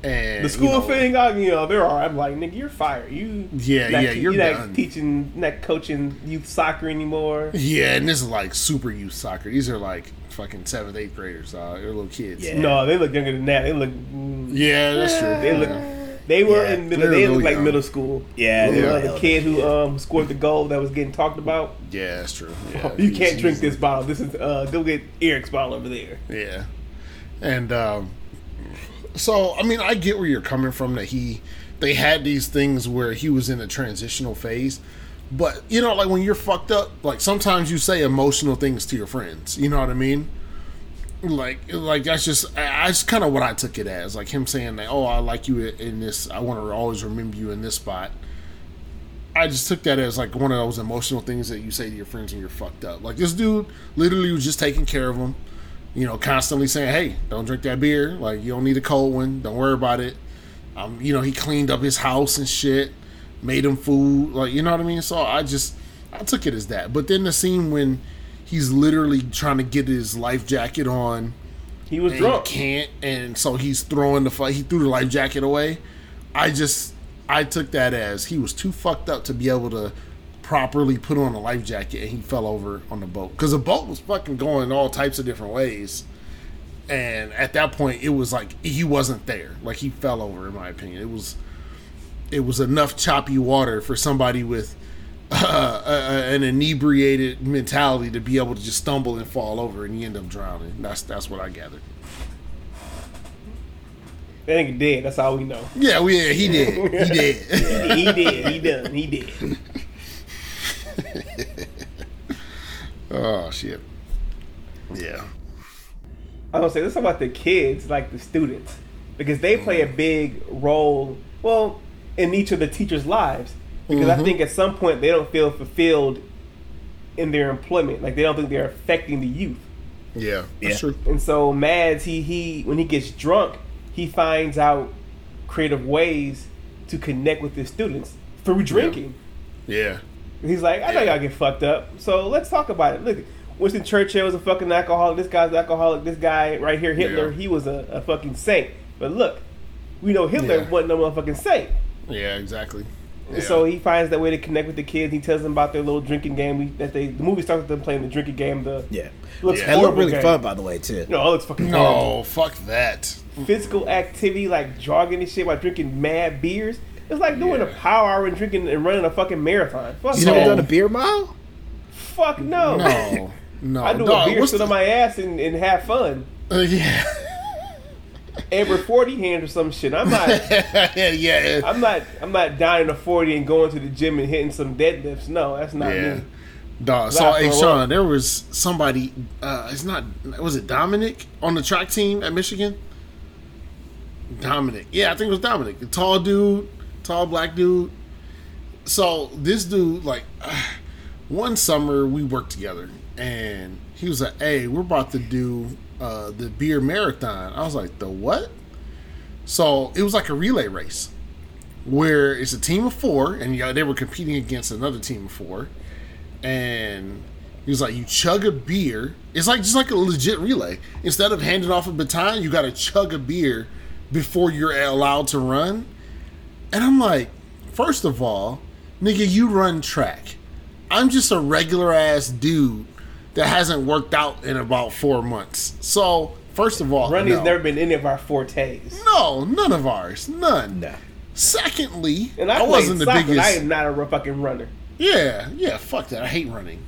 And The school you know, thing, I, you know, there are. I'm like, nigga, you're fired. You, Yeah, not, yeah, you're not done. teaching, not coaching youth soccer anymore. Yeah, and this is like super youth soccer. These are like fucking seventh, eighth graders. Uh, they're little kids. Yeah. No, they look younger than that. They look, mm, Yeah, that's true. they look, Yeah. they were Yeah, in middle. they're They real look like young. middle school. Yeah, the, they're uh, like the kid who um scored the goal that was getting talked about. Yeah, that's true. Yeah, you he's- can't drink he's- this bottle. This is uh, go get Eric's bottle over there. Yeah, and um, so I mean, I get where you're coming from. That he, they had these things where he was in a transitional phase, but you know, like when you're fucked up, like sometimes you say emotional things to your friends. You know what I mean? Like, like that's just I- that's kind of what I took it as. Like him saying that, oh, I like you in this. I want to always remember you in this spot. I just took that as like one of those emotional things that you say to your friends when you're fucked up. Like this dude literally was just taking care of them, you know, constantly saying, "Hey, don't drink that beer. Like you don't need a cold one. Don't worry about it." Um, you know, he cleaned up his house and shit, made him food. Like you know what I mean. So I just I took it as that. But then the scene when he's literally trying to get his life jacket on He was and drunk. he can't, and so he's throwing the fu- he threw the life jacket away. I just I took that as he was too fucked up to be able to properly put on a life jacket, and he fell over on the boat because the boat was fucking going all types of different ways. And at that point, it was like he wasn't there. Like he fell over, in my opinion. It was it was enough choppy water for somebody with uh, a, an inebriated mentality to be able to just stumble and fall over, and you end up drowning. That's that's what I gathered. That nigga dead. That's all we know. Yeah, we yeah, he did. He did. he did. He done. He did. oh shit. Yeah. I gonna say let's talk about the kids, like the students, because they play a big role. Well, in each of the teachers' lives, because I mm-hmm. think at some point they don't feel fulfilled in their employment. Like they don't think they're affecting the youth. Yeah. That's Yeah. true. And so Mads, he he when he gets drunk, he finds out creative ways to connect with his students through drinking. Yeah. He's like, I know Yeah. y'all get fucked up, so let's talk about it. Look, Winston Churchill was a fucking alcoholic. This guy's an alcoholic. This guy right here, Hitler, Yeah. he was a, a fucking saint. But look, we know Hitler Yeah. wasn't no motherfucking saint. Yeah. Exactly. Yeah. so he finds that way to connect with the kids. He tells them about their little drinking game. We, that they the movie starts with them playing the drinking game. The Yeah. looks Yeah. That looked really game. fun, by the way, too. No, it looks fucking horrible. no, fuck that. Physical activity like jogging and shit while drinking mad beers. It's like doing Yeah. a power hour and drinking and running a fucking marathon. Fuck You no. never done a beer mile? Fuck no. No. No. I do dog, a beer what's sit the- on my ass and, and have fun. Uh, yeah. With forty hands or some shit. I'm not yeah. Yeah. I'm not I'm not downing a forty and going to the gym and hitting some deadlifts. No, that's not Yeah. me. Dog. So, hey, Sean, there was somebody. Uh, it's not. Was it Dominic on the track team at Michigan? Dominic. Yeah, I think it was Dominic. The tall dude, tall black dude. So this dude, like, one summer we worked together, and he was like, "Hey, we're about to do uh, the beer marathon." I was like, "The what?" So it was like a relay race where it's a team of four, and they were competing against another team of four. And he was like, "You chug a beer. It's like just like a legit relay. Instead of handing off a baton, you got to chug a beer before you're allowed to run." And I'm like, first of all, nigga, you run track. I'm just a regular ass dude that hasn't worked out in about four months. So, first of all, Running's no. never been any of our fortes. no, none of ours, none. No. Secondly, And I, I, wasn't the soccer, biggest. I am not a fucking runner. Yeah, yeah, fuck that. I hate running.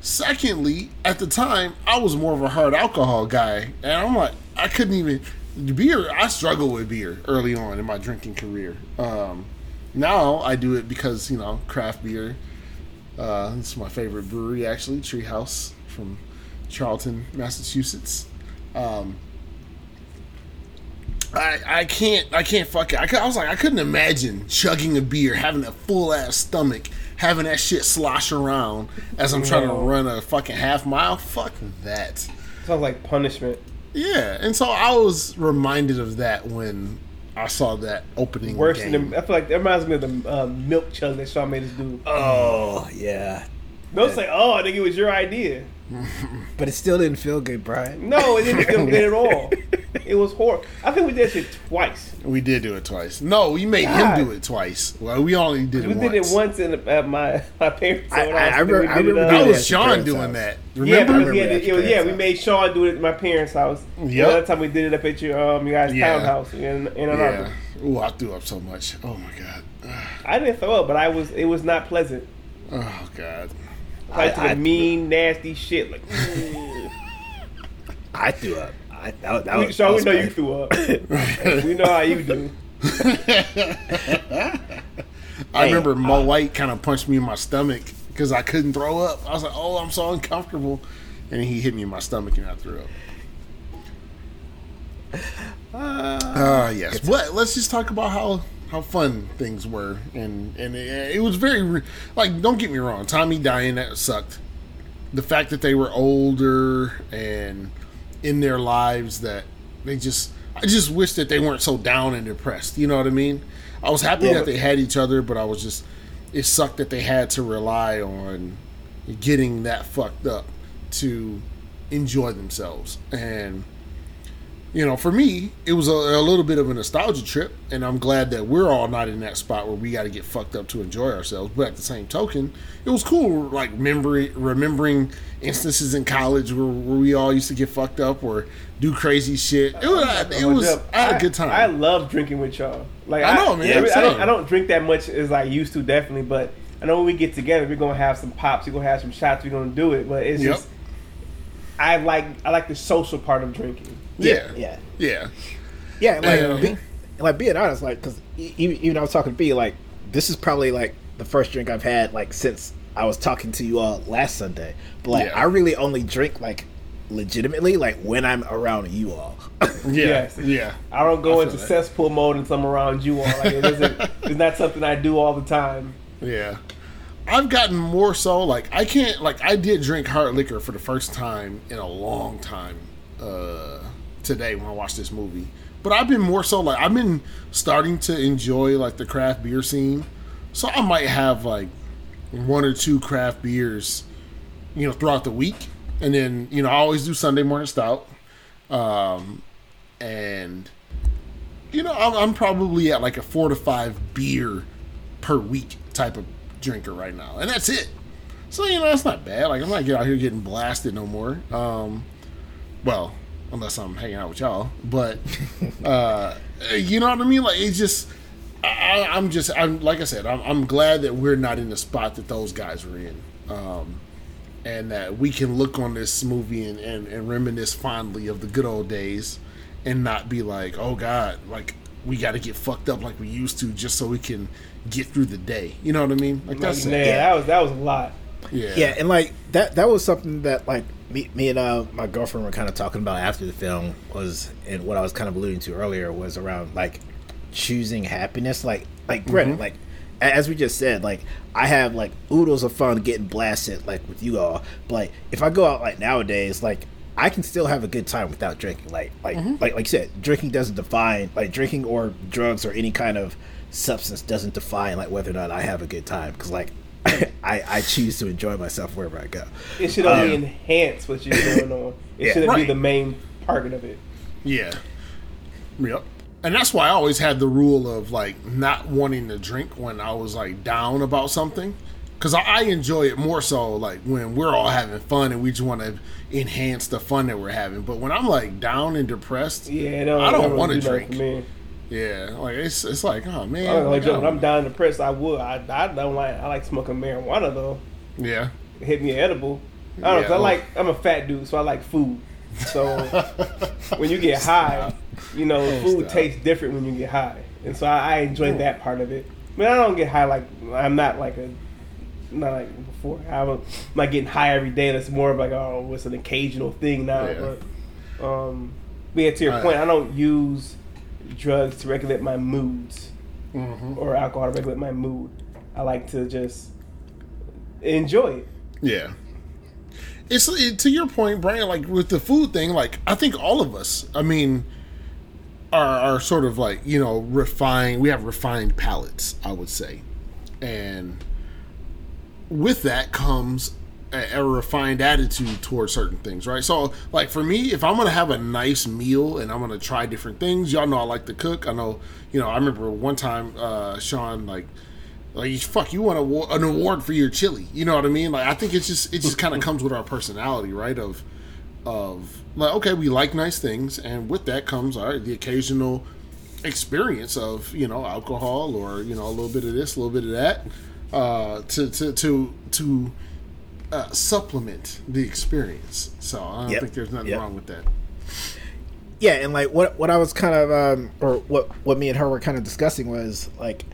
Secondly, at the time, I was more of a hard alcohol guy, and I'm like, I couldn't even beer. I struggled with beer early on in my drinking career. Um, now I do it because you know craft beer. Uh, it's my favorite brewery, actually, Treehouse from Charlton, Massachusetts. Um, I I can't I can't fuck it. I, cou- I was like I couldn't imagine chugging a beer, having a full ass stomach, having that shit slosh around as I'm trying to run a fucking half mile. Fuck that. Sounds like punishment. Yeah, and so I was reminded of that when I saw that opening Worse game. than the, I feel like that reminds me of the um, milk chug that Sean made us do. Oh yeah, Don't say, "Oh, I think it was your idea." but it still didn't feel good, Brian. No, it didn't feel good at all. It was horrible. I think we did shit twice. we did do it twice. No, we made God. him do it twice. Well, we only did it once. We once. did it once in the, at my my parents' I- own I- house, I remember- I remember uh, That was Sean doing house. that. Yeah, Remember? because remember we had at to- yeah, parents' we made Sean do it at my parents' house. Yep. The other time we did it up at your um you guys' Yeah. townhouse in in Ann yeah. Ooh, I threw up so much. Oh my god. I didn't throw up, but I was it was not pleasant. Oh god. Like to I- the mean, nasty shit. Like. I threw up. I, that, that we, was, Sean, that we was know you threw up. we know how you do. I Hey, remember Mo uh, White kind of punched me in my stomach because I couldn't throw up. I was like, "Oh, I'm so uncomfortable," and he hit me in my stomach and I threw up. Uh, yes, but let's just talk about how how fun things were, and and it, it was very re- like. Don't get me wrong, Tommy dying that sucked. The fact that they were older and in their lives that they just, I just wish that they weren't so down and depressed. You know what I mean? I was happy Yeah. that they had each other, but I was just, it sucked that they had to rely on getting that fucked up to enjoy themselves and you know, for me, it was a, a little bit of a nostalgia trip, and I'm glad that we're all not in that spot where we got to get fucked up to enjoy ourselves. But at the same token, it was cool, like remembering remembering instances in college where, where we all used to get fucked up or do crazy shit. It was, it was I had a good time. I love drinking with y'all. Like I know, man, every- I don't. I don't drink that much as I used to, definitely. But I know when we get together, we're gonna have some pops. We're gonna have some shots. We're gonna do it. But it's Yep. just, I like I like the social part of drinking. yeah, Yeah, yeah, yeah. Like, Yeah. be, like being honest, like because even, even I was talking to B, like this is probably like the first drink I've had like since I was talking to you all last Sunday. But like Yeah. I really only drink like legitimately like when I'm around you all. yeah, Yes. yeah. I don't go I into that. cesspool mode until I'm around you all. Like it isn't. it's not something I do all the time. Yeah. I've gotten more so like I can't like I did drink hard liquor for the first time in a long time uh today when I watched this movie. But I've been more so like I've been starting to enjoy like the craft beer scene. So I might have like one or two craft beers, you know, throughout the week. And then, you know, I always do Sunday morning stout. Um and you know, I'm, I'm probably at like a four to five beer per week type of drinker right now, and that's it. So you know, that's not bad. Like I'm not get out here getting blasted no more. Um, well, unless I'm hanging out with y'all, but uh, you know what I mean. Like it's just, I, I'm just, I'm like I said, I'm, I'm glad that we're not in the spot that those guys were in. Um, and that we can look on this movie and, and, and reminisce fondly of the good old days and not be like, oh God, like we got to get fucked up like we used to just so we can get through the day. You know what I mean? Like Like, that's man, it. that was that was a lot. Yeah. Yeah, and like that that was something that like me, me and uh, my girlfriend were kind of talking about after the film was and what I was kind of alluding to earlier was around like choosing happiness like like Brennan like as we just said like I have like oodles of fun getting blasted like with you all but like if I go out like nowadays like I can still have a good time without drinking like like like like you said drinking doesn't define like drinking or drugs or any kind of substance doesn't define like whether or not I have a good time because like I, I choose to enjoy myself wherever I go. It should only Um, enhance what you're doing on. It Yeah. shouldn't be the main target of it. Yeah. Yep. And that's why I always had the rule of like not wanting to drink when I was like down about something. Cause I, I enjoy it more so like when we're all having fun and we just want to enhance the fun that we're having. But when I'm like down and depressed, Yeah, no, I don't never wanna do that drink. Yeah, like it's it's like oh man, I don't like, I when I'm down depressed. I would. I, I don't like. I like smoking marijuana though. yeah, Hit me edible. I don't know. 'cause Yeah, I well- like. I'm a fat dude, so I like food. So when you get high, you know, food stop. tastes different when you get high, and so I, I enjoy that part of it. I mean, I don't get high like I'm not like a not like before. I'm, I'm not getting high every day. That's more of like oh, it's an occasional thing now. Yeah. But um, but yeah, to your point, I don't use drugs to regulate my moods Mhm. or alcohol to regulate my mood. I like to just enjoy it. yeah. It's it, to your point, Brian. Like with the food thing, like I think all of us. I mean, are, are sort of like you know refined. We have refined palates, I would say, and with that comes a, a refined attitude towards certain things, right? So, like for me, if I'm gonna have a nice meal and I'm gonna try different things, y'all know I like to cook. I know, you know, I remember one time, uh, Sean, like, like fuck, you want a, an award for your chili? You know what I mean? Like, I think it's just it just kind of comes with our personality, right? Of of like, okay, we like nice things, and with that comes all right, the occasional experience of you know alcohol or you know a little bit of this, a little bit of that, uh, to to to to uh, supplement the experience. So I don't Yep. think there's nothing Yep. wrong with that. yeah and like what what i was kind of um or what what me and her were kind of discussing was like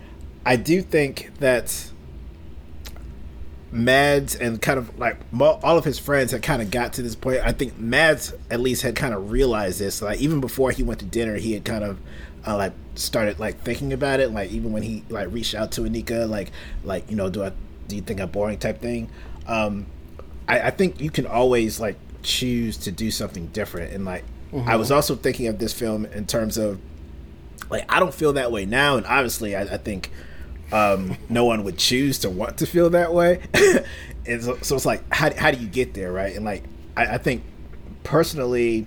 i do think that mads and kind of like all of his friends had kind of got to this point i think mads at least had kind of realized this like even before he went to dinner he had kind of uh, like started like thinking about it like even when he like reached out to anika like like you know do i do you think i'm boring type thing? Um I, I think you can always like choose to do something different. And like i was also thinking of this film in terms of like i don't feel that way now. And obviously i, I think um, no one would choose to want to feel that way. And so, so it's like how, how do you get there right? And like I, I think personally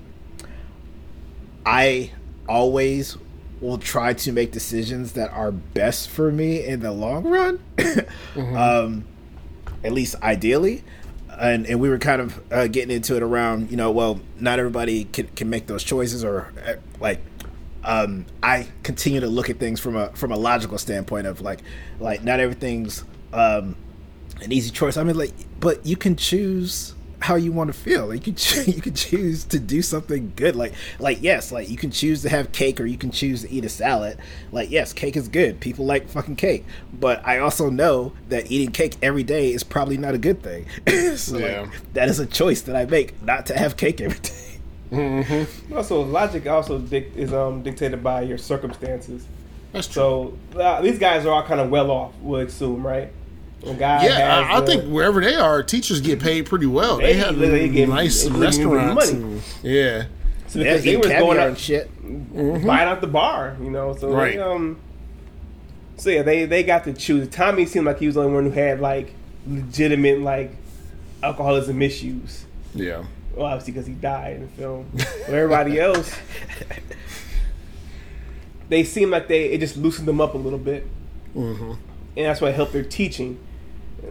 i always will try to make decisions that are best for me in the long run. Um, at least ideally. And and we were kind of uh, getting into it around you know well not everybody can, can make those choices or uh, like um, I continue to look at things from a from a logical standpoint of like like not everything's um, an easy choice. I mean like but you can choose how you want to feel. Like you can cho- you can choose to do something good. Like like yes, like you can choose to have cake or you can choose to eat a salad. Like yes, cake is good. People like fucking cake. But I also know that eating cake every day is probably not a good thing. so Yeah. like, that is a choice that I make not to have cake every day. Hmm. Also, logic also dic- is um, dictated by your circumstances. That's true. So uh, these guys are all kind of well off, we'll assume, right? A yeah, I, I uh, think wherever they are, teachers get paid pretty well. They, They- have they get- nice they restaurants. money. and- yeah, so Yeah, because they eating was going caviar out and shit. buying out the bar, you know. So Right. they, um, so yeah, they they got to choose. Tommy seemed like he was the only one who had like legitimate like alcoholism issues. yeah. Well, obviously because he died in the film. But everybody else, they seem like they it just loosened them up a little bit, Mm-hmm. and that's what helped their teaching.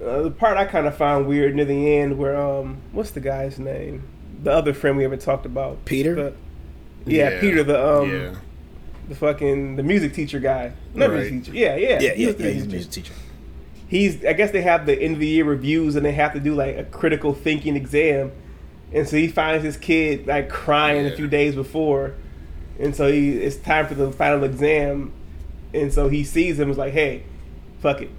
Uh, the part I kind of found weird near the end, where um, what's the guy's name? The other friend we ever talked about, Peter? The- yeah, Peter, the um, yeah. the fucking the music teacher guy. Not Right. music teacher. Yeah, yeah, Yeah, he yeah, the yeah, he's a music music teacher. teacher. He's. I guess they have the end of the year reviews, and they have to do like a critical thinking exam. And so he finds his kid like crying a few days before, and so he it's time for the final exam, and so he sees him. Is like, hey, fuck it,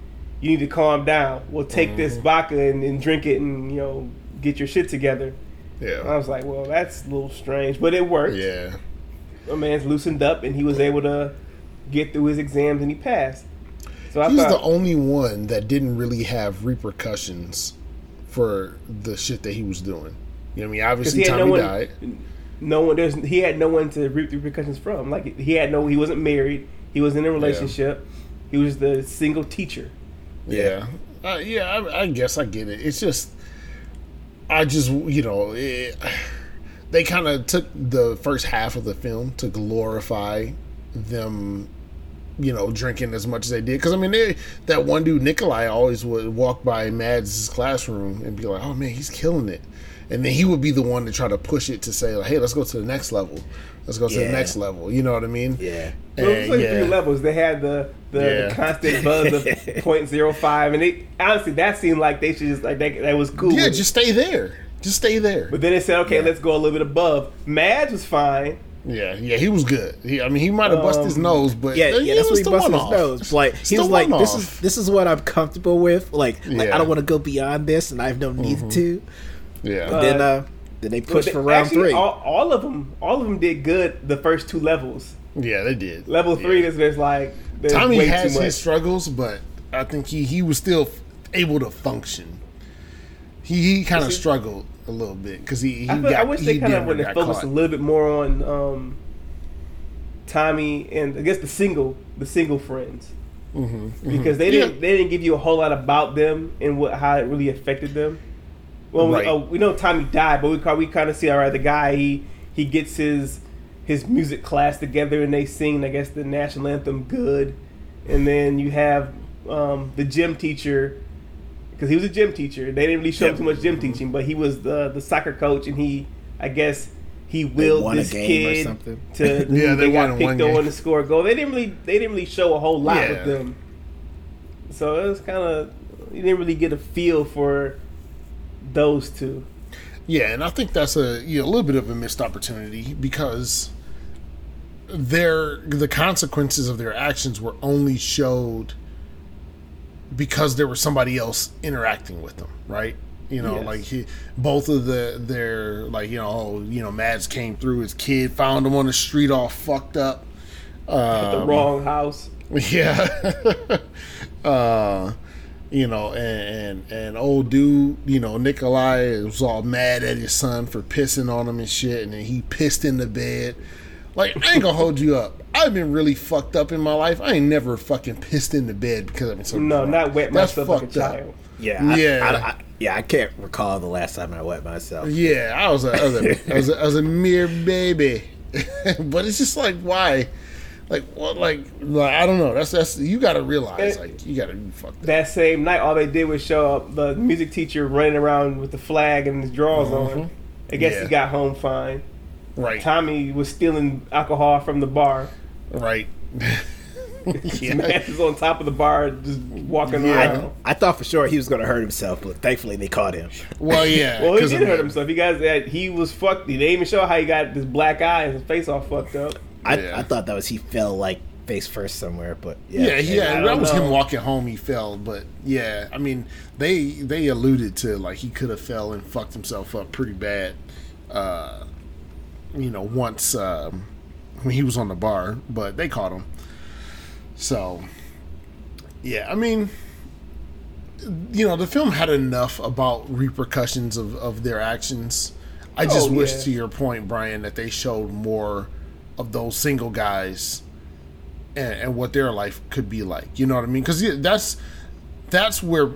you need to calm down. We'll take this Mm-hmm. vodka and, and drink it, and you know get your shit together. Yeah, I was like, well, that's a little strange, but it worked. Yeah. My man's loosened up, and he was able to get through his exams, and he passed. So I He's thought, the only one that didn't really have repercussions for the shit that he was doing. You know what I mean? Obviously, Tommy no one, died. no one. There's he had no one to reap the repercussions from. Like he had no. He wasn't married. He was in a relationship. He was the single teacher. Yeah, uh, yeah. I, I guess I get it. It's just, I just you know, it, they kind of took the first half of the film to glorify them, you know, drinking as much as they did. Because I mean, they, that one dude Nikolai always would walk by Mads' classroom and be like, "Oh man, he's killing it," and then he would be the one to try to push it to say, like, "Hey, let's go to the next level. Let's go to the next level." You know what I mean? Yeah. So it was like And, three levels. They had the the, Yeah. the constant buzz of .05, and it honestly that seemed like they should just like that, that was cool. Yeah, just stay there. Just stay there. But then they said, okay, let's go a little bit above. Mads was fine. Yeah, yeah, he was good. He, I mean, he might have busted his Um, nose, but Yeah, yeah, that's was what he busted his one-off. nose. Like he was like, "This one-off. is this is what I'm comfortable with. Like, like Yeah. I don't want to go beyond this, and I have no need to." Yeah, But then, uh, then they pushed But for they- round actually, three. All, all of them, all of them did good. The first two levels. yeah, they did. Level three, Yeah. there's, there's like there's Tommy way has too much. his struggles, but I think he he was still able to function. He he kind of struggled a little bit because he, he I, feel, got, I wish they kind of would have focused caught. a little bit more on um, Tommy and I guess the single the single friends Mm-hmm. because they didn't they didn't give you a whole lot about them and what how it really affected them. Well, Right. we, oh, we know Tommy died, but we we kind of see all right. The guy he he gets his his music class together and they sing I guess the national anthem good, and then you have um, the gym teacher because he was a gym teacher. They didn't really show Yep. too much gym teaching, but he was the the soccer coach and he I guess he willed won a this game or kid something. to Yeah, they they, won got picked on to score a goal. They didn't really they didn't really show a whole lot Yeah. with them. So it was kind of you didn't really get a feel for those two. Yeah, and I think that's a you know, a little bit of a missed opportunity because their the consequences of their actions were only showed because there was somebody else interacting with them, right? You know, Yes. like he, both of the their like you know, oh, you know, Mads came through. His kid found him on the street, all fucked up. At the Um, wrong house. Yeah. uh, you know, and, and and old dude, you know, Nikolai was all mad at his son for pissing on him and shit, and then he pissed in the bed. Like, I ain't gonna hold you up. I've been really fucked up in my life. I ain't never fucking pissed in the bed because I've been so No, drunk. not wet That's myself like a fucked up. child. Yeah, I, Yeah. I, I, yeah. I can't recall the last time I wet myself. Yeah, I was a, I was a, I was a, I was a mere baby, but it's just like why, like what, like, like I don't know. That's that's you got to realize eh, like you got to fuck fucked up. That same night, all they did was show up the music teacher running around with the flag and his drawers on. Mm-hmm. I guess Yeah. he got home fine. Right, Tommy was stealing alcohol from the bar. right. Yeah. Man is on top of the bar, just walking Yeah. around. I thought for sure he was going to hurt himself, but thankfully they caught him. Well, yeah. Well, he did of hurt the- himself. He got that. He was fucked. They didn't even show how he got this black eye and his face all fucked up. I, Yeah. I thought that was he fell like face first somewhere, but yeah, Yeah, yeah, that was know. him walking home. He fell, but yeah, I mean, they they alluded to like he could have fell and fucked himself up pretty bad. Uh, you know, once um, when he was on the bar, but they caught him. So, yeah, I mean, you know, the film had enough about repercussions of, of their actions. I just Oh, wish, yeah. to your point, Brian, that they showed more of those single guys and, and what their life could be like. You know what I mean? Because that's that's where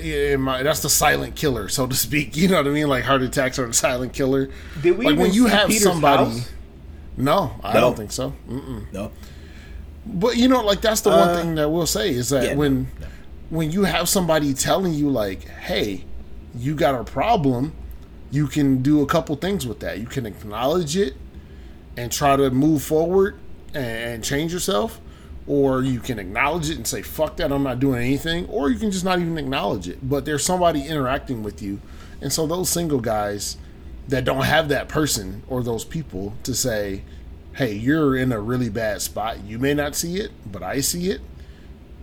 in my, that's the silent killer, so to speak. You know what I mean? Like heart attacks are the silent killer. Did we like when you have Peter's somebody? house? No, I No. don't think so. Mm-mm. no, But you know, like that's the one Uh, thing that we'll say is that yeah, no, when no. when you have somebody telling you like, "Hey, you got a problem," you can do a couple things with that. You can acknowledge it and try to move forward and change yourself, or you can acknowledge it and say, "Fuck that, I'm not doing anything," or you can just not even acknowledge it. But there's somebody interacting with you, and so those single guys that don't have that person or those people to say, "Hey, you're in a really bad spot. You may not see it, but I see it.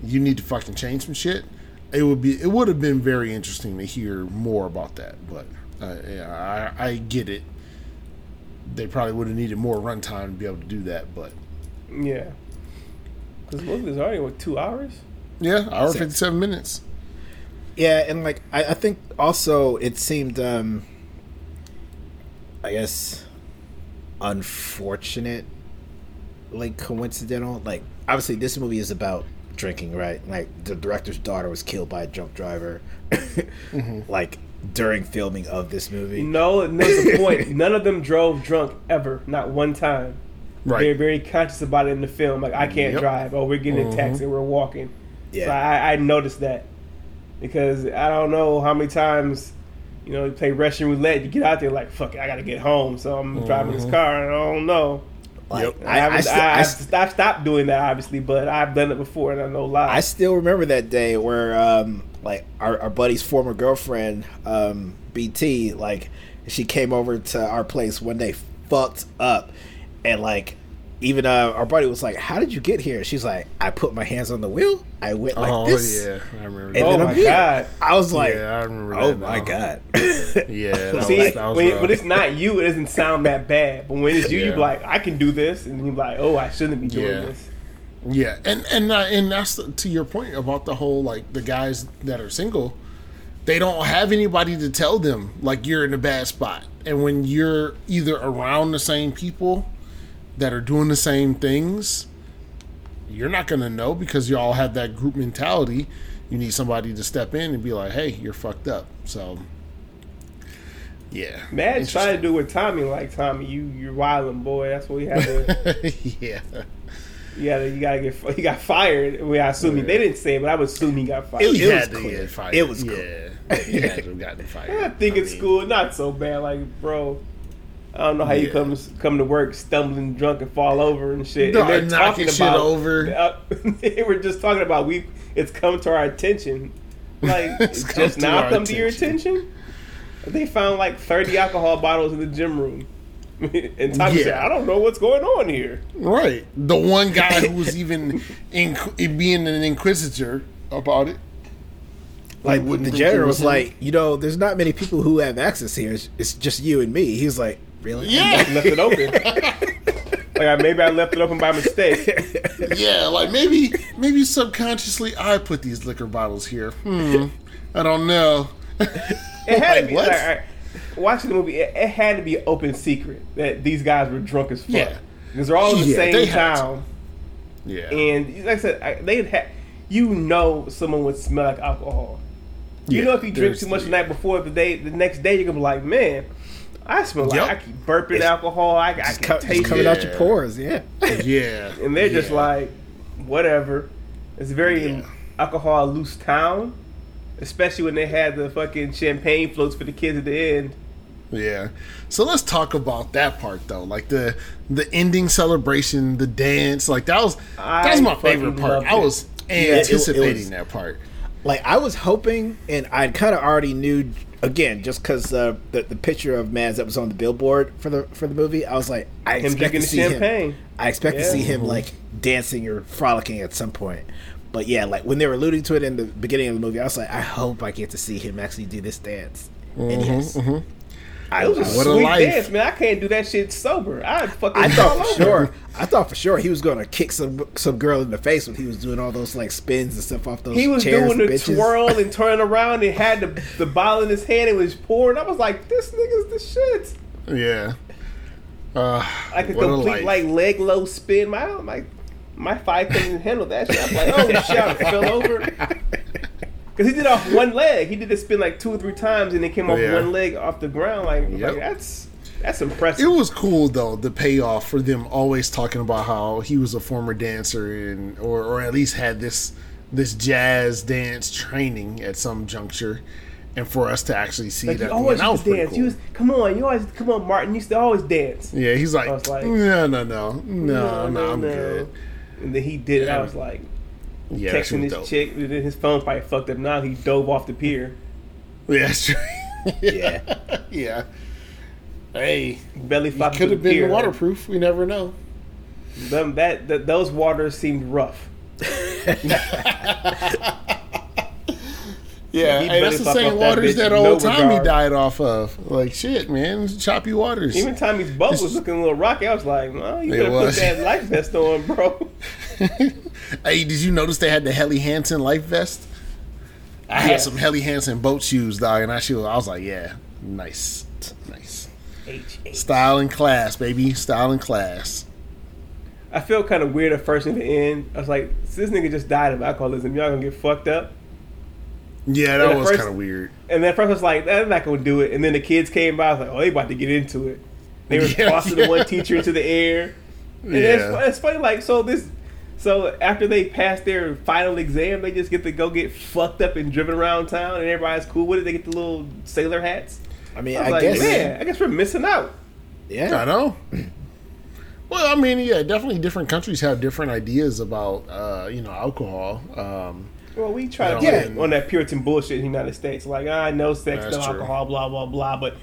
You need to fucking change some shit." It would be. It would have been very interesting to hear more about that, but uh, yeah, I, I get it. They probably would have needed more runtime to be able to do that, but Yeah. Because look, it's already what two hours. yeah, hour So- fifty seven minutes. yeah, and like I, I think also it seemed, um I guess, unfortunate, like coincidental. Like obviously, this movie is about drinking, right? Like the director's daughter was killed by a drunk driver, like during filming of this movie. No, no, the point. None of them drove drunk ever, not one time. Right. They're very conscious about it in the film. Like I can't Yep. drive. Oh, we're getting a taxi. We're walking. Yeah. So I, I noticed that because I don't know how many times you know you play Russian roulette. You get out there like fuck. it, I gotta get home, so I'm driving this car. and I don't know. Like, Yep. I, I, I, haven't- I, I, st- I've stopped doing that obviously, but I've done it before and I know a lot. I still remember that day where, um, like, our, our buddy's former girlfriend, um, BT, like, she came over to our place one day, fucked up, and like, even uh, our buddy was like, "How did you get here?" She's like, "I put my hands on the wheel. I went like oh this, yeah, I remember. and That. Oh I'm my here." God. I was like, yeah, I remember. "Oh that my now. god!" Yeah, that See, was, when, rough. when it's not you, it doesn't sound that bad. But when it's you, Yeah. you're like, I can do this, and you're like, oh, I shouldn't be doing Yeah. this. Yeah, and and uh, and that's to your point about the whole like the guys that are single, they don't have anybody to tell them like you're in a bad spot, and when you're either around the same people that are doing the same things, you're not going to know because you all have that group mentality. You need somebody to step in and be like, "Hey, you're fucked up." So, yeah, Mad's trying to do with Tommy like Tommy, you you're wilding boy. That's what we had to. yeah, you gotta you gotta get he got fired. We I assume he, they didn't say, it, but I would assume he got fired. It- he it had was to clear. get fired. It was yeah, clear. he had to gotten fired. I think I at mean, school not so bad. Like bro, I don't know how you come come to work stumbling drunk and fall over and shit. No, and they're knocking talking shit about over. Uh, they were just talking about we. It's come to our attention. Like It's it's come just to now our come to your attention. attention. They found like thirty alcohol bottles in the gym room. and Tommy Yeah. said, "I don't know what's going on here." Right. The one guy who was even inqu- being an inquisitor about it. Like wouldn't the general was was him. like, you know, there's not many people who have access here. It's, it's just you and me. He was like, really? Yeah. Left it open. like I- maybe I left it open by mistake. yeah, like maybe maybe subconsciously I put these liquor bottles here. Hmm. I don't know. It had Like, to be what? like, all right, watching the movie. It, it had to be an open secret that these guys were drunk as fuck. Yeah. because they're all in the Yeah, same had to. town, Yeah. and like I said, I, they had. You know, someone would smell like alcohol. You Yeah, know, if you drink too much the night before, the day, the next day, you're gonna be like, man, I smell like I keep burping alcohol. I, I can co- it's taste coming it, out your pores. Yeah. yeah. and they're just like, whatever. It's very Yeah. alcohol loose town, especially when they had the fucking champagne floats for the kids at the end. Yeah. So let's talk about that part though. Like the the ending celebration, the dance, like that was that was my favorite part. loved I it. was it- it anticipating was- that part. like I was hoping, and I kind of already knew again, just because uh, the the picture of Mads that was on the billboard for the for the movie. I was like, I Him expect to see champagne. him. I expect to see him like dancing or frolicking at some point. But yeah, like when they were alluding to it in the beginning of the movie, I was like, I hope I get to see him actually do this dance. And yes, I, was a I- What a sweet life. dance, man. I can't do that shit sober. I'd fucking I thought for sure. I thought for sure he was gonna kick some some girl in the face when he was doing all those like spins and stuff off those. He was chairs doing the benches. twirl and turning around and had the, the bottle in his hand and was pouring. I was like, this nigga's the shit. Yeah. Uh, Like a what a complete like leg low spin. My my my thigh couldn't handle that shit. I'm like, oh shit, I fell over. Cause he did off one leg. He did it spin like two or three times and then came off Yeah. one leg off the ground. Like, Yep. like that's that's impressive. It was cool though, the payoff for them always talking about how he was a former dancer and or or at least had this this jazz dance training at some juncture. And for us to actually see like, that, he always that was used to pretty dance. cool. You was, come on, you always come on, Martin. You used to always dance. yeah, he's like, I was like, no, no, no, no, no, I'm good. And then he did it. I was like, Yeah, texting this dope. chick. and then His phone probably fucked up. Now he dove off the pier. Yeah, that's true. Yeah. yeah. Hey, Belly flopping could have been pier. waterproof. We never know. Them, that, that those waters seemed rough. Yeah, He hey, that's the same off that waters that with no old Tommy regard. died off of. Like shit, man, choppy waters. Even Tommy's boat was looking a little rocky. I was like, well, you better put that life vest on, bro. hey, did you notice they had the Helly Hansen life vest? I Yeah. had some Helly Hansen boat shoes, dog, and I shoe. I was like, yeah, nice, nice, H H. style and class, baby, style and class. I felt kind of weird at first and the end. I was like, this nigga just died of alcoholism. Y'all gonna get fucked up. Yeah, that was first- kind of weird. And then first I was like, they're not gonna do it. And then the kids came by. I was like, oh, they about to get into it. They were Yeah, tossing yeah. the one teacher into the air. And it's, Yeah. it's funny, like so this. So after they pass their final exam, they just get to go get fucked up and driven around town, and everybody's cool with it. They get the little sailor hats. I mean, I was I, like, guess. man, I guess we're missing out. Yeah. I know. Well, I mean, yeah, definitely different countries have different ideas about, uh, you know, alcohol. Um, Well, we try to Yeah. get on that Puritan bullshit in the United States. Like, ah, no sex, That's no true. alcohol, blah blah blah. But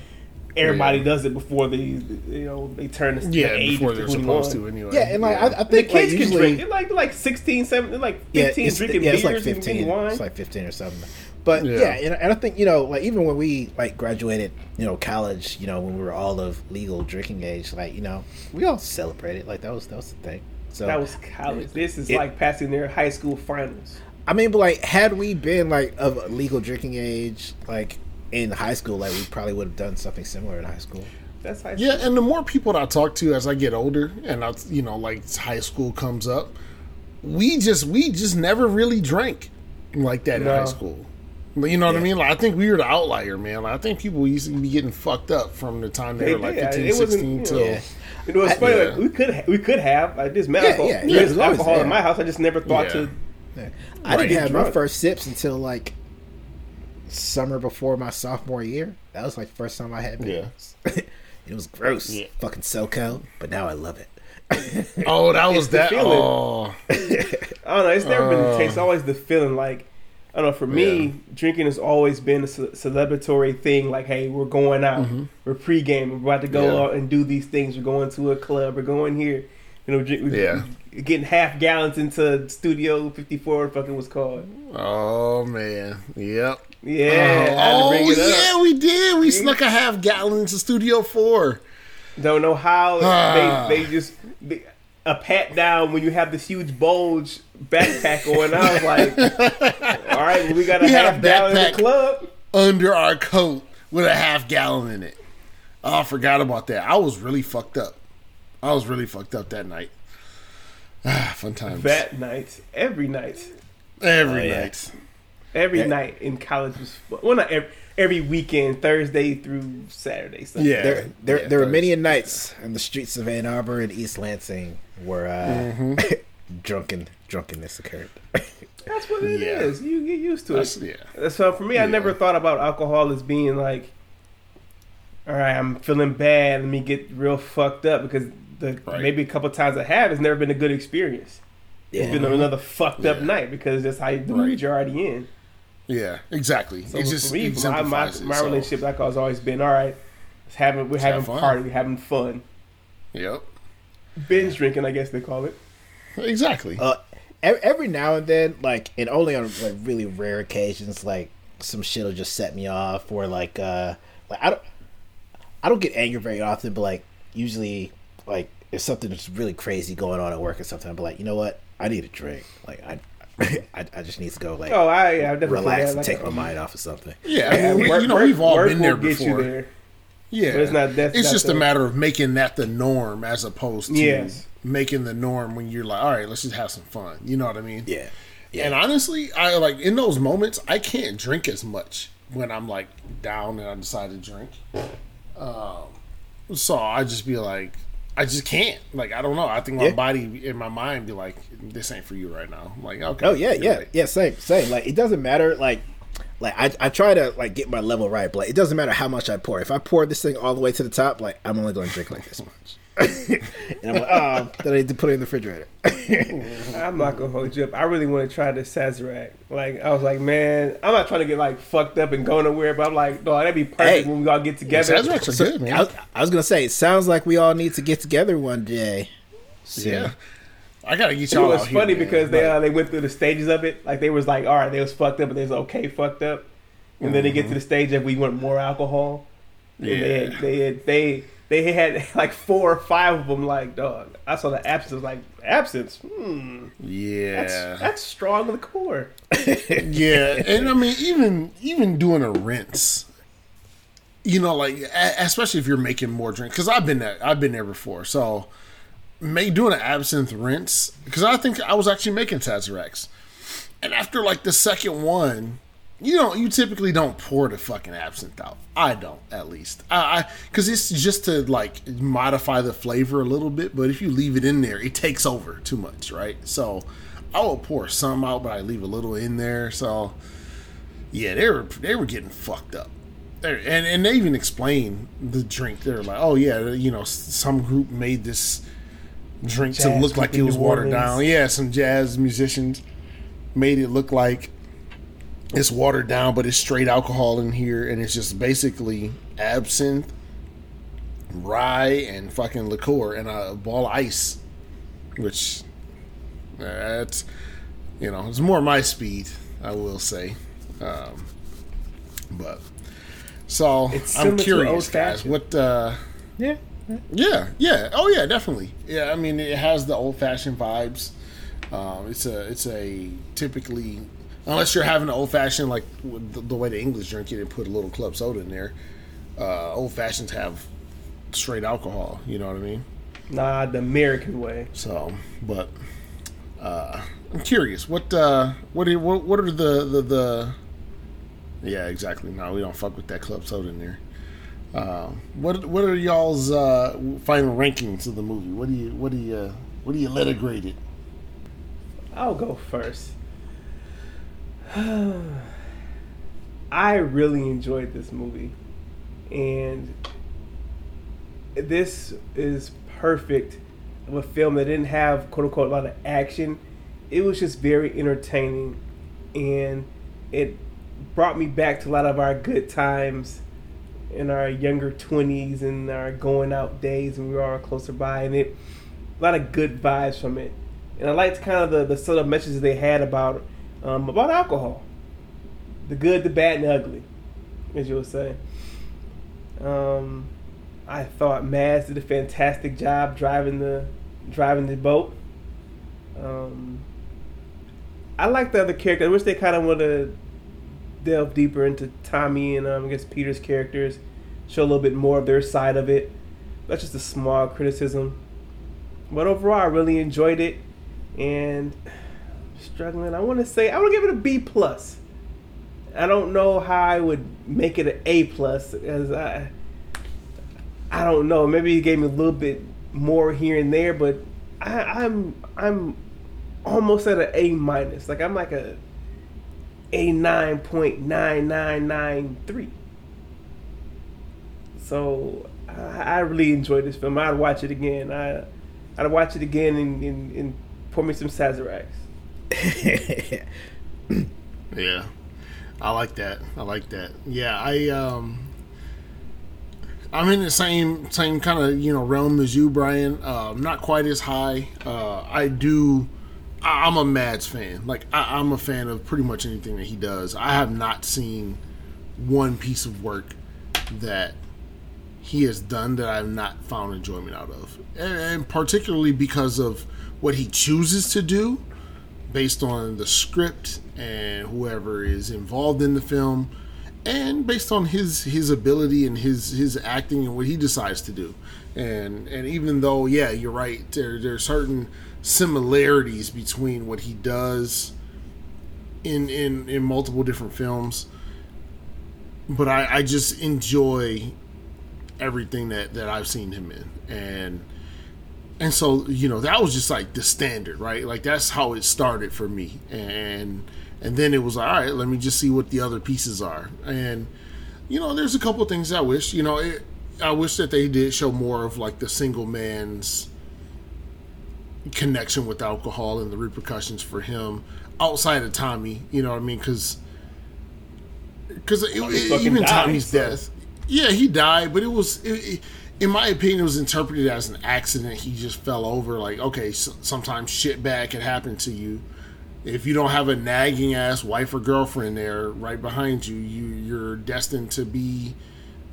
everybody Yeah. does it before they, you know, they turn the yeah, the age before they're 21. supposed to, anyway. Yeah, and like I, I The think like, kids can usually, drink. They're like like 16, 17, they're like yeah, fifteen it's, drinking yeah, it's beers like fifteen. drinking wine. It's like fifteen or something. But Yeah. yeah, and, and I think you know, like even when we like graduated, you know, college, you know, when we were all of legal drinking age, like you know, we all celebrated. Like that was that was the thing. So that was college. This is It- like passing their high school finals. I mean, but like, had we been like of legal drinking age, like in high school, like we probably would have done something similar in high school. That's high school. Yeah, and the more people that I talk to as I get older, and I, you know, like high school comes up, we just we just never really drank like that in high school. But you know what I mean? Like I think we were the outlier, man. Like, I think people used to be getting fucked up from the time they, They were like did. 15, It wasn't, 16 you know, till Yeah. You know, it's funny. Yeah. Like, we could ha- we could have like this met Yeah, alcohol. yeah, There's yeah, it's always alcohol in my house. I just never thought Yeah. To. I didn't Right. have my first sips until like summer before my sophomore year. That was like the first time I had beer. it was gross, Yeah. fucking SoCo, but now I love it. Oh, that was the that. feeling. Oh, I don't know. It's never been the taste. It's Oh. always the feeling. Like I don't know. For me, Yeah. drinking has always been a ce- celebratory thing. Like, hey, we're going out. We're pregame. We're about to go Mm-hmm. Yeah. out and do these things. We're going to a club. We're going here. You know, drink, Yeah. Getting half gallons into Studio 54. What the fuck it was called? oh man, yep. Yeah, I had to oh bring it up. yeah, we did. We snuck a half gallon into Studio Four. Don't know how Ah. they they just they, a pat down when you have this huge bulge backpack on. I was like, all right, well, we got a We had a half gallon in backpack. the club. under our coat with a half gallon in it. Oh, I forgot about that. I was really fucked up. I was really fucked up that night. Ah, fun times. That night, every night, Every Oh, yeah. night. every Yeah. night in college was fun. well, not every, every weekend, Thursday through Saturday. Sunday. Yeah. There, there, Yeah, there were many a nights in the streets of Ann Arbor and East Lansing where uh, Mm-hmm. drunken drunkenness occurred. that's what it is. Yeah. You get used to That's, it. yeah. So for me, I Yeah. never thought about alcohol as being like, all right, I'm feeling bad. Let me get real fucked up because the Right. maybe a couple times I have, it's never been a good experience. It's been another fucked up Yeah. night because that's how you the Right. mood you're already in. Yeah, exactly. So it for just me, my, my, exemplifies it, my so- relationship like has always been all right. It's having we're have having fun. party, we're having fun, Yep. binge drinking, I guess they call it. Exactly. Uh, every, every now and then, like, and only on like really rare occasions, like some shit will just set me off, or like, uh, like I don't, I don't get angry very often, but like usually, like if something that's really crazy going on at work or something, I'll be like, you know what, I need a drink. Like I, I, I just need to go like Oh, I yeah, I definitely relax feel and that, take my um, mind off of something. yeah, I mean, work- you know, work- we've all work been there will get you before. there. Yeah, But it's not- that's it's not just the- a matter of making that the norm as opposed to Yes. making the norm when you're like, all right, let's just have some fun. You know what I mean? Yeah, yeah. And honestly, I like in those moments, I can't drink as much when I'm like down and I decide to drink. Um, so I just be like, I just can't. Like I don't know. I think my Yeah. body and my mind be like, this ain't for you right now. I'm like okay. Oh yeah, yeah, yeah. Same, same. Like it doesn't matter. Like, like I, I try to like get my level right, but like, it doesn't matter how much I pour. If I pour this thing all the way to the top, like I'm only going to drink like this much. and I'm like, oh, then I need to put it in the refrigerator. I'm not gonna hold you up. I really want to try the Sazerac. Like I was like, man, I'm not trying to get like fucked up and go nowhere, but I'm like, no, that'd be perfect Hey. when we all get together. Sazeracs So, good, man. I, was, I was gonna say, it sounds like we all need to get together one day. So, yeah. I gotta get y'all It was out here, funny man. because they uh, they went through the stages of it. Like they was like, all right, they was fucked up, but they was okay fucked up. And then they get to the stage of we want more alcohol. And they yeah. they they they had like four or five of them. Like dog, I saw the absinthe. Like absinthe. Hmm, yeah. that's that's strong to the core. yeah, and I mean, even even doing a rinse, you know, like especially if you're making more drink, because I've been there, I've been there before. So, make doing an absinthe rinse, because I think I was actually making Sazeracs, and after like the second one, you know, you typically don't pour the fucking absinthe out. I don't, at least, I because it's just to like modify the flavor a little bit. But if you leave it in there, it takes over too much, right? So. I will pour some out, but I leave a little in there. So, yeah, they were they were getting fucked up, They're- and and they even explained the drink. They're like, "Oh yeah, you know, some group made this drink to look like it was watered down." Yeah, some jazz musicians made it look like it's watered down, but it's straight alcohol in here, and it's just basically absinthe, rye, and fucking liqueur, and a ball of ice, which that's you know it's more my speed, I will say. Um, but so It's I'm curious, guys. What? uh yeah. yeah, yeah. Oh, yeah, definitely. Yeah, I mean, it has the old fashioned vibes. Um, it's a, it's a typically, unless you're having an old fashioned like the, the way the English drink it and put a little club soda in there. Uh, old fashions have straight alcohol. You know what I mean? Nah, the American way. So, but uh, I'm curious. What uh, what are what, what are the, the the yeah exactly? No, we don't fuck with that club soda in there. Uh, what what are y'all's uh, final rankings of the movie? What do you what do you what do you let it grade it? I'll go first. I really enjoyed this movie, and this is perfect of a film that didn't have quote unquote a lot of action. It was just very entertaining, and it brought me back to a lot of our good times in our younger twenties and our going out days when we were all closer by, and it a lot of good vibes from it. And I liked kind of the the of messages they had about um, about alcohol, the good, the bad, and the ugly, as you would say. Um, I thought Mads did a fantastic job driving the driving the boat. Um, I like the other character. I wish they kind of would have delved deeper into Tommy and um, I guess Peter's characters, show a little bit more of their side of it. That's just a small criticism. But overall, I really enjoyed it, and struggling. I want to say I want to give it a B plus. I don't know how I would make it an A plus, as I I don't know. Maybe he gave me a little bit more here and there, but I, I'm I'm almost at an A minus. Like I'm like a a nine point nine nine nine three. So I, I really enjoyed this film. I'd watch it again. I I'd watch it again and, and, and pour me some Sazeracs. yeah, I like that. I like that. Yeah, I um. I'm in the same same kind of you know realm as you, Brian. Uh, not quite as high. Uh, I do. I, am a Mads fan. Like I, I'm a fan of pretty much anything that he does. I have not seen one piece of work that he has done that I've not found enjoyment out of, and, and particularly because of what he chooses to do, based on the script and whoever is involved in the film and based on his his ability and his his acting and what he decides to do. And and even though yeah you're right there there are certain similarities between what he does in in in multiple different films but I, I just enjoy everything that that I've seen him in. And and so you know that was just like the standard right like that's how it started for me and and then it was like, all right, let me just see what the other pieces are. And you know, there's a couple things I wish. You know, it, I wish that they did show more of like the single man's connection with alcohol and the repercussions for him outside of Tommy. You know what I mean? Because because even died, Tommy's so. death, yeah, he died, but it was. It, in my opinion, it was interpreted as an accident. He just fell over. Like, okay, so sometimes shit bad can happen to you if you don't have a nagging ass wife or girlfriend there right behind you, you you're destined to be,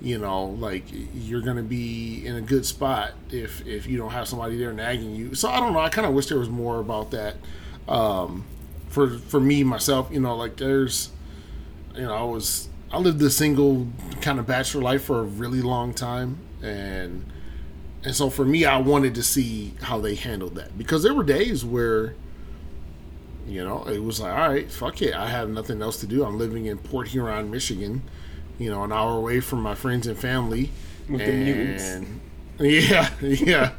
you know, like you're gonna be in a good spot if if you don't have somebody there nagging you. So I don't know. I kind of wish there was more about that. Um, for for me myself, you know, like there's, you know, I was I lived a single kind of bachelor life for a really long time, and and so for me, I wanted to see how they handled that because there were days where you know, it was like, all right, fuck it. I have nothing else to do. I'm living in Port Huron, Michigan, you know, an hour away from my friends and family. With and yeah, yeah.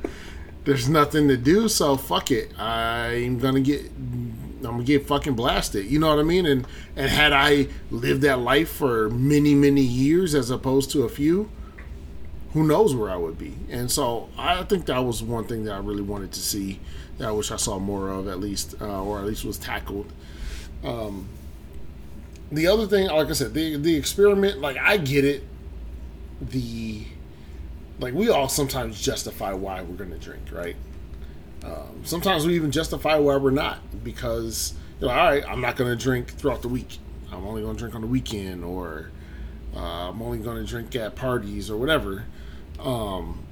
There's nothing to do, so fuck it. I'm gonna get I'm gonna get fucking blasted. You know what I mean? And and had I lived that life for many, many years as opposed to a few, who knows where I would be. And so I think that was one thing that I really wanted to see that I wish I saw more of at least, uh, or at least was tackled. Um, the other thing, like I said, the the experiment, like I get it. The like we all sometimes justify why we're going to drink, right? Um, sometimes we even justify why we're not because you know, all right, I'm not going to drink throughout the week. I'm only going to drink on the weekend, or uh, I'm only going to drink at parties or whatever. Um,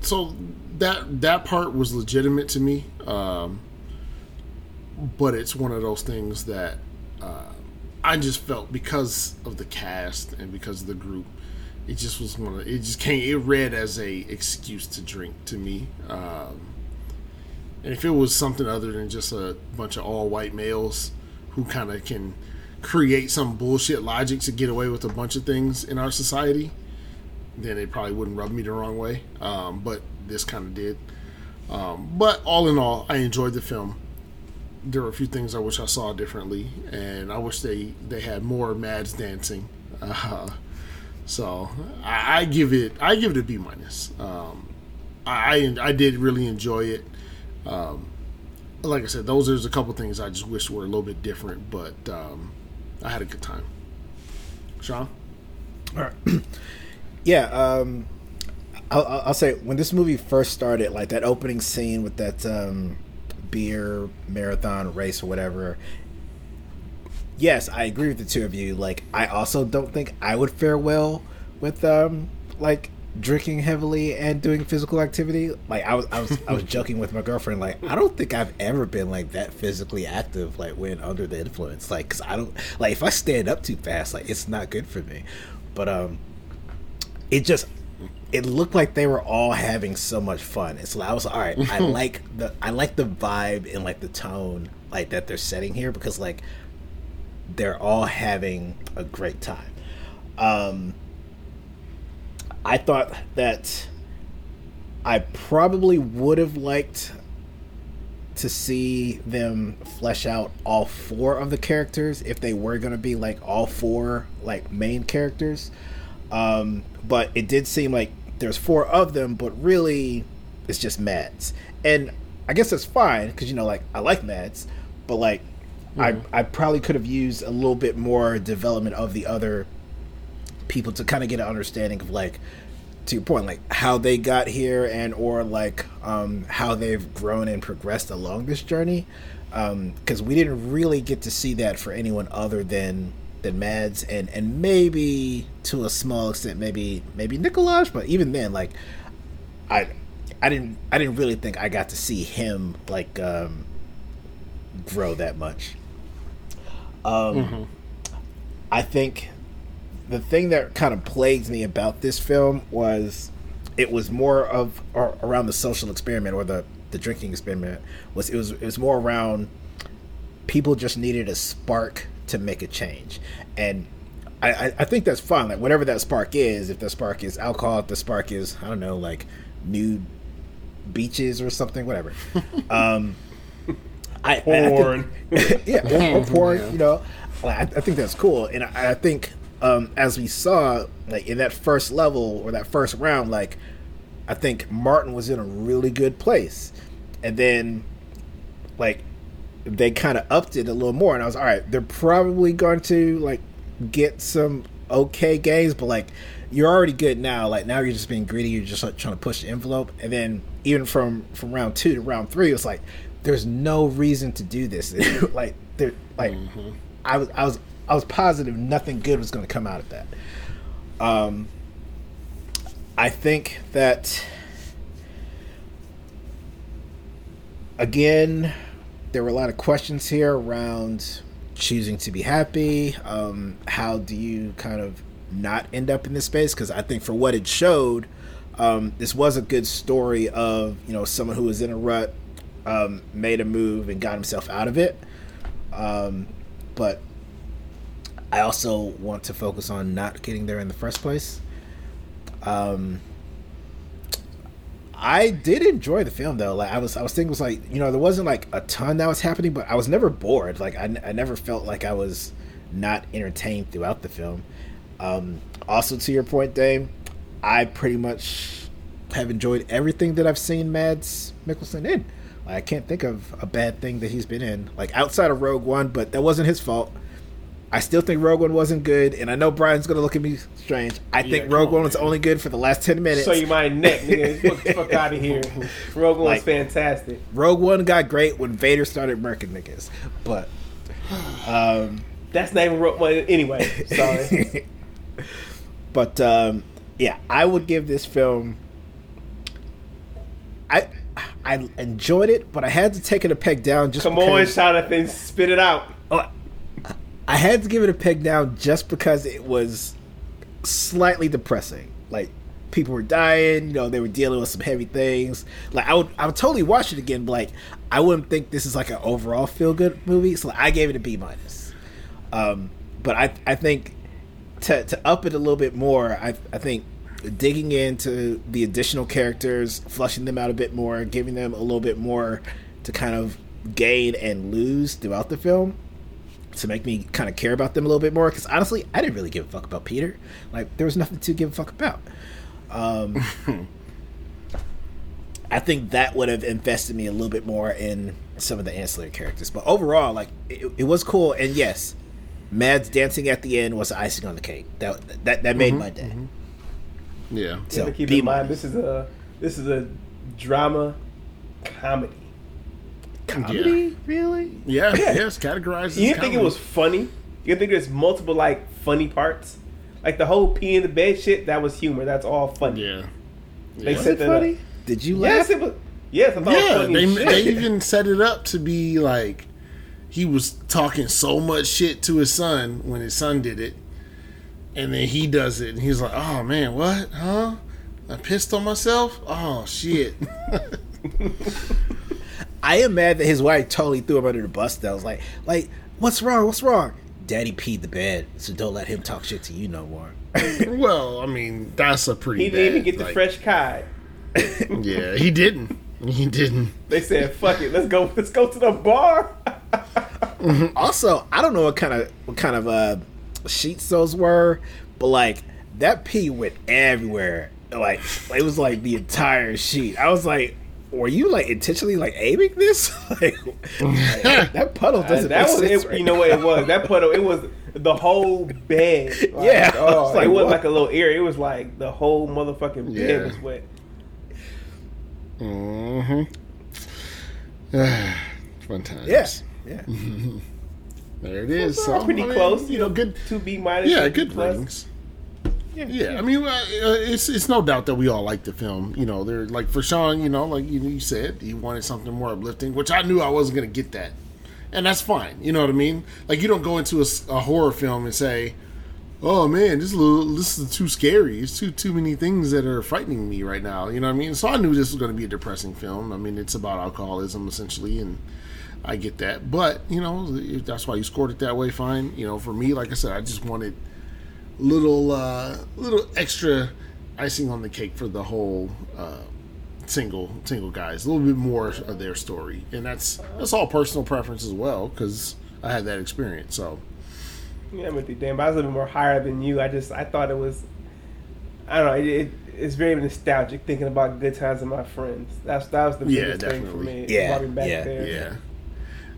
so that that part was legitimate to me, um, but it's one of those things that uh, I just felt because of the cast and because of the group it just was one of it just came it read as a excuse to drink to me. Um, and if it was something other than just a bunch of all white males who kind of can create some bullshit logic to get away with a bunch of things in our society, then it probably wouldn't rub me the wrong way. Um, but this kind of did. Um, but all in all, I enjoyed the film. There were a few things I wish I saw differently, and I wish they they had more Mads dancing. Uh, so I, I, give it I give it a B minus. Um, I I did really enjoy it. Um, like I said, those there's a couple things I just wish were a little bit different, but um, I had a good time. Sean, all right, yeah. Um, I'll, I'll, say when this movie first started, like that opening scene with that um, beer marathon race or whatever. Yes, I agree with the two of you. Like, I also don't think I would fare well with um, like drinking heavily and doing physical activity. Like I was, I was, I was joking with my girlfriend. Like I don't think I've ever been like that physically active. Like when under the influence. Like because I don't like if I stand up too fast, like it's not good for me. But um, it just it looked like they were all having so much fun. And so I was all right. I like the I like the vibe and like the tone like that they're setting here because like they're all having a great time. Um, I thought that I probably would have liked to see them flesh out all four of the characters if they were going to be like all four like main characters. Um, but it did seem like there's four of them, but really it's just Mads. And I guess that's fine because you know, like I like Mads, but like mm-hmm. I I probably could have used a little bit more development of the other people to kind of get an understanding of like to your point like how they got here and or like um, how they've grown and progressed along this journey because um, we didn't really get to see that for anyone other than than Mads and and maybe to a small extent maybe maybe Nikolaj but even then like I I didn't I didn't really think I got to see him like um, grow that much um, mm-hmm. I think the thing that kind of plagued me about this film was it was more of around the social experiment or the the drinking experiment was it was it was more around people just needed a spark to make a change. And I, I think that's fine. Like whatever that spark is if the spark is alcohol if the spark is I don't know like nude beaches or something whatever. Um I, porn I, I think, yeah or, or porn yeah. you know. I, I think that's cool. And I, I think um, as we saw, like in that first level or that first round, like I think Martin was in a really good place, and then like they kind of upped it a little more, and I was all right. They're probably going to like get some okay games, but like you're already good now. Like now you're just being greedy. You're just like, trying to push the envelope, and then even from from round two to round three, it's like there's no reason to do this. like there, like mm-hmm. I was I was I was positive nothing good was going to come out of that. Um, I think that again, there were a lot of questions here around choosing to be happy. Um, how do you kind of not end up in this space? Because I think for what it showed, um, this was a good story of you know someone who was in a rut, um, made a move and got himself out of it. Um, but I also want to focus on not getting there in the first place. Um, I did enjoy the film though. Like I was, I was thinking, was like you know, there wasn't like a ton that was happening, but I was never bored. Like I, I never felt like I was not entertained throughout the film. Um, also, to your point, Dame, I pretty much have enjoyed everything that I've seen Mads Mikkelsen in. Like, I can't think of a bad thing that he's been in, like outside of Rogue One, but that wasn't his fault. I still think Rogue One wasn't good, and I know Brian's gonna look at me strange. I yeah, think Rogue on, One was only good for the last ten minutes. So you my neck, nigga. Get the fuck out of here. Rogue One like, was fantastic. Rogue One got great when Vader started murking niggas, but um, that's not even Rogue One anyway. Sorry, but um, yeah, I would give this film. I I enjoyed it, but I had to take it a peg down. Just come because, on, Jonathan, spit it out. Oh, I had to give it a peg down just because it was slightly depressing. Like people were dying, you know, they were dealing with some heavy things. Like I would I would totally watch it again, but like I wouldn't think this is like an overall feel good movie. So I gave it a B minus. Um, but I I think to to up it a little bit more, I I think digging into the additional characters, flushing them out a bit more, giving them a little bit more to kind of gain and lose throughout the film to make me kind of care about them a little bit more. Because honestly, I didn't really give a fuck about Peter. Like there was nothing to give a fuck about. Um, I think that would have invested me a little bit more in some of the ancillary characters. But overall, like it, it was cool. And yes, Mads dancing at the end was the icing on the cake. That that that made my day. Yeah. You So have to keep B in mind this is a this is a drama comedy. Comedy, really? Yeah. Yeah. Yes. Categorized. You didn't think it was funny? You didn't think there's multiple like funny parts? Like the whole pee in the bed shit, that was humor. That's all funny. Yeah. They Yeah. Was said it that. Uh, funny? Did you laugh? Yes, it was. Yes, I thought it was Yeah, funny they, they even set it up to be like he was talking so much shit to his son when his son did it, and then he does it, and he's like, "Oh man, what? Huh? I pissed on myself? Oh shit!" I am mad that his wife totally threw him under the bus. That was like, like, what's wrong? What's wrong? Daddy peed the bed, so don't let him talk shit to you no more. well, I mean, that's a pretty. he didn't even bad, get the like- fresh Kai. Yeah, he didn't. He didn't. They said, "Fuck it, let's go. Let's go to the bar." also, I don't know what kind of what kind of uh, sheets those were, but like that pee went everywhere. Like it was like the entire sheet. I was like, were you like intentionally like aiming this? like that puddle doesn't. that make was sense it, right you know now. what it was. That puddle. It was the whole bed. Like, Yeah, oh, was like, it wasn't what? like a little area. It was like the whole motherfucking bed Yeah. was wet. Mm-hmm. Fun times. Yes. Yeah. There it is. It's So, pretty I mean, close. You know, good. Two B minus. Yeah, two B good plus. ratings. Yeah, I mean, uh, uh, it's it's no doubt that we all like the film. You know, they're like for Sean. You know, like you, you said, he wanted something more uplifting, which I knew I wasn't going to get that, and that's fine. You know what I mean? Like you don't go into a horror film and say, "Oh man, this is a little, this is too scary. It's too too many things that are frightening me right now." You know what I mean? So I knew this was going to be a depressing film. I mean, it's about alcoholism essentially, and I get that. But you know, if that's why you scored it that way. Fine. You know, for me, like I said, I just wanted little uh, little extra icing on the cake for the whole uh, single single guys. A little bit more of their story, and that's that's all personal preference as well because I had that experience. So Yeah, I'm with you, Dan. But I was a little bit more higher than you. I just I thought it was. I don't know. It, it, it's very nostalgic thinking about good times with my friends. That's that was the Yeah, biggest thing for me. Yeah, brought back yeah, there. yeah,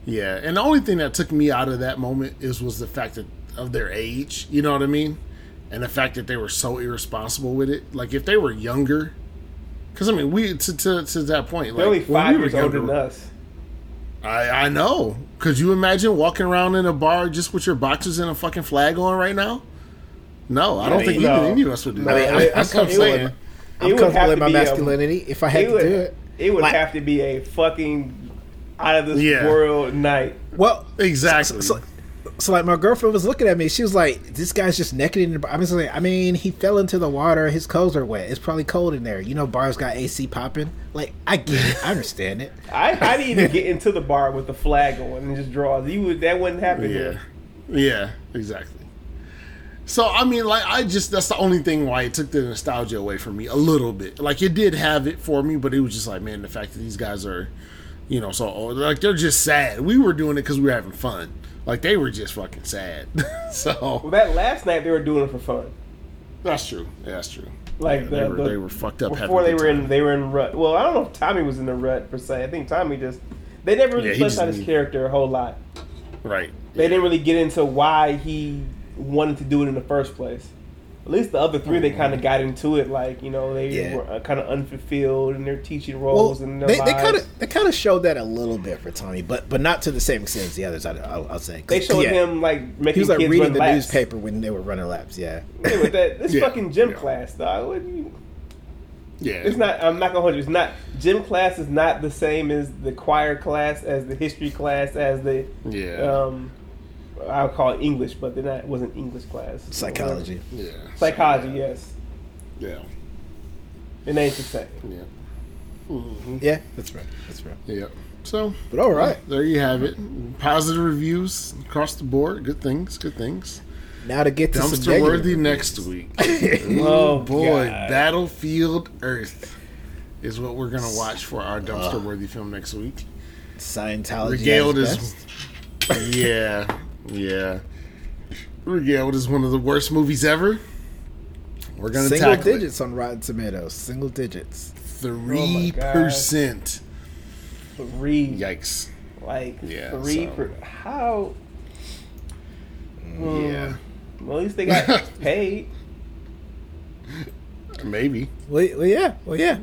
yeah. And the only thing that took me out of that moment is was the fact that of their age. You know what I mean? And the fact that they were so irresponsible with it. Like if they were younger. Because I mean, we to, to to that point, They're like only when five we were years older than us. I I know. Could you imagine walking around in a bar just with your boxers and a fucking flag on right now? No, I don't I think mean, even no. any of us would do I that. mean, I, I'm I'm comfortable. saying. In, It I'm would comfortable have in to my be a- masculinity. if I had It to would, do it, it would Like- have to be a fucking out of this Yeah. world night. well, Exactly. So, so, so, like my girlfriend was looking at me. She was like, "This guy's just naked in the bar." I was like, "I mean, he fell into the water. His clothes are wet. It's probably cold in there. You know, bars got AC popping. Like, I get it. I understand it. I, I didn't even get into the bar with the flag on and just draw. You would that wouldn't happen. Yeah, here. yeah, exactly. So I mean, like, I just that's the only thing why it took the nostalgia away from me a little bit. Like, it did have it for me, but it was just like, man, the fact that these guys are, you know, so old, like they're just sad. We were doing it because we were having fun. Like they were just fucking sad. so Well, that last night they were doing it for fun. that's true. Yeah, that's true. Like Yeah, the, they, were, the- they were fucked up. before they were in they were in rut. Well, I don't know if Tommy was in the rut per se. I think Tommy just they never really Yeah, fleshed out his character a whole lot. right. They didn't really get into why he wanted to do it in the first place. At least the other three, they kind of got into it. Like you know, they Yeah. were kind of unfulfilled in their teaching Well, roles and their they they kind of they kind of showed that a little bit for Tommy, but but not to the same extent as the others. I, I'll, I'll say 'Cause, They showed yeah, him like making He was like kids reading run the laps. newspaper when they were running laps. Yeah. Hey, with that, this Yeah. fucking gym Yeah. class, dog. What do you, Yeah. it's not. I'm not gonna hold you. It's not. Gym class is not the same as the choir class, as the history class, as the Yeah. um, I would call it English, but then that wasn't English class. Psychology. Yeah. Psychology, yes. Yeah. It ain't the same. Yeah. hmm Yeah, that's right. That's right. Yeah. So, But all right. there you have it. Positive reviews across the board. Good things. Good things. Now to get to some Dumpster negative worthy reviews. next week. Oh, boy, God. Battlefield Earth is what we're gonna watch for our dumpster worthy film next week. Scientology. Regaled is, best. yeah, yeah. Regaled is one of the worst movies ever. We're gonna single tackle digits on Rotten Tomatoes. Single digits. it. Three percent. Three. Yikes. Like, Yeah, three. so- Per, how? Hmm. Yeah, Well, at least they got paid. maybe. Well, well, yeah. Well, yeah.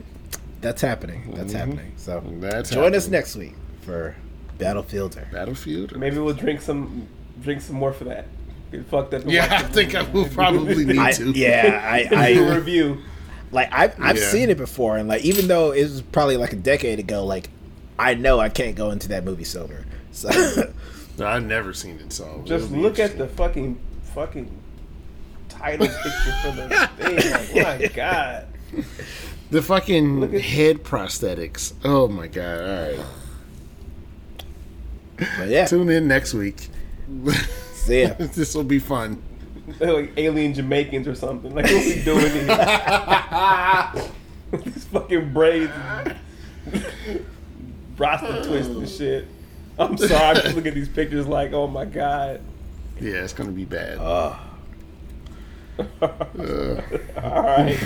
That's happening. That's Mhm. happening. So That's join us next week for Battlefield Earth. Battlefield. Maybe we'll drink some, drink some more for that. Get fucked up. Yeah, I the think I will probably need I, to. yeah, I, Do a I review. like I've I've Yeah. seen it before, and like even though it was probably like a decade ago, like I know I can't go into that movie sober. So I've never seen it, so Just it'll look at the fucking fucking title picture for the thing. Like, my God. the fucking Look at- head prosthetics. Oh my god! All right, but yeah, tune in next week. see ya. this will be fun. They're like alien Jamaicans or something. Like, what we doing here? These fucking braids and Rasta twist and shit. I'm sorry, I'm just looking at these pictures like, oh my God. Yeah, it's gonna be bad. Oh, Uh, All right.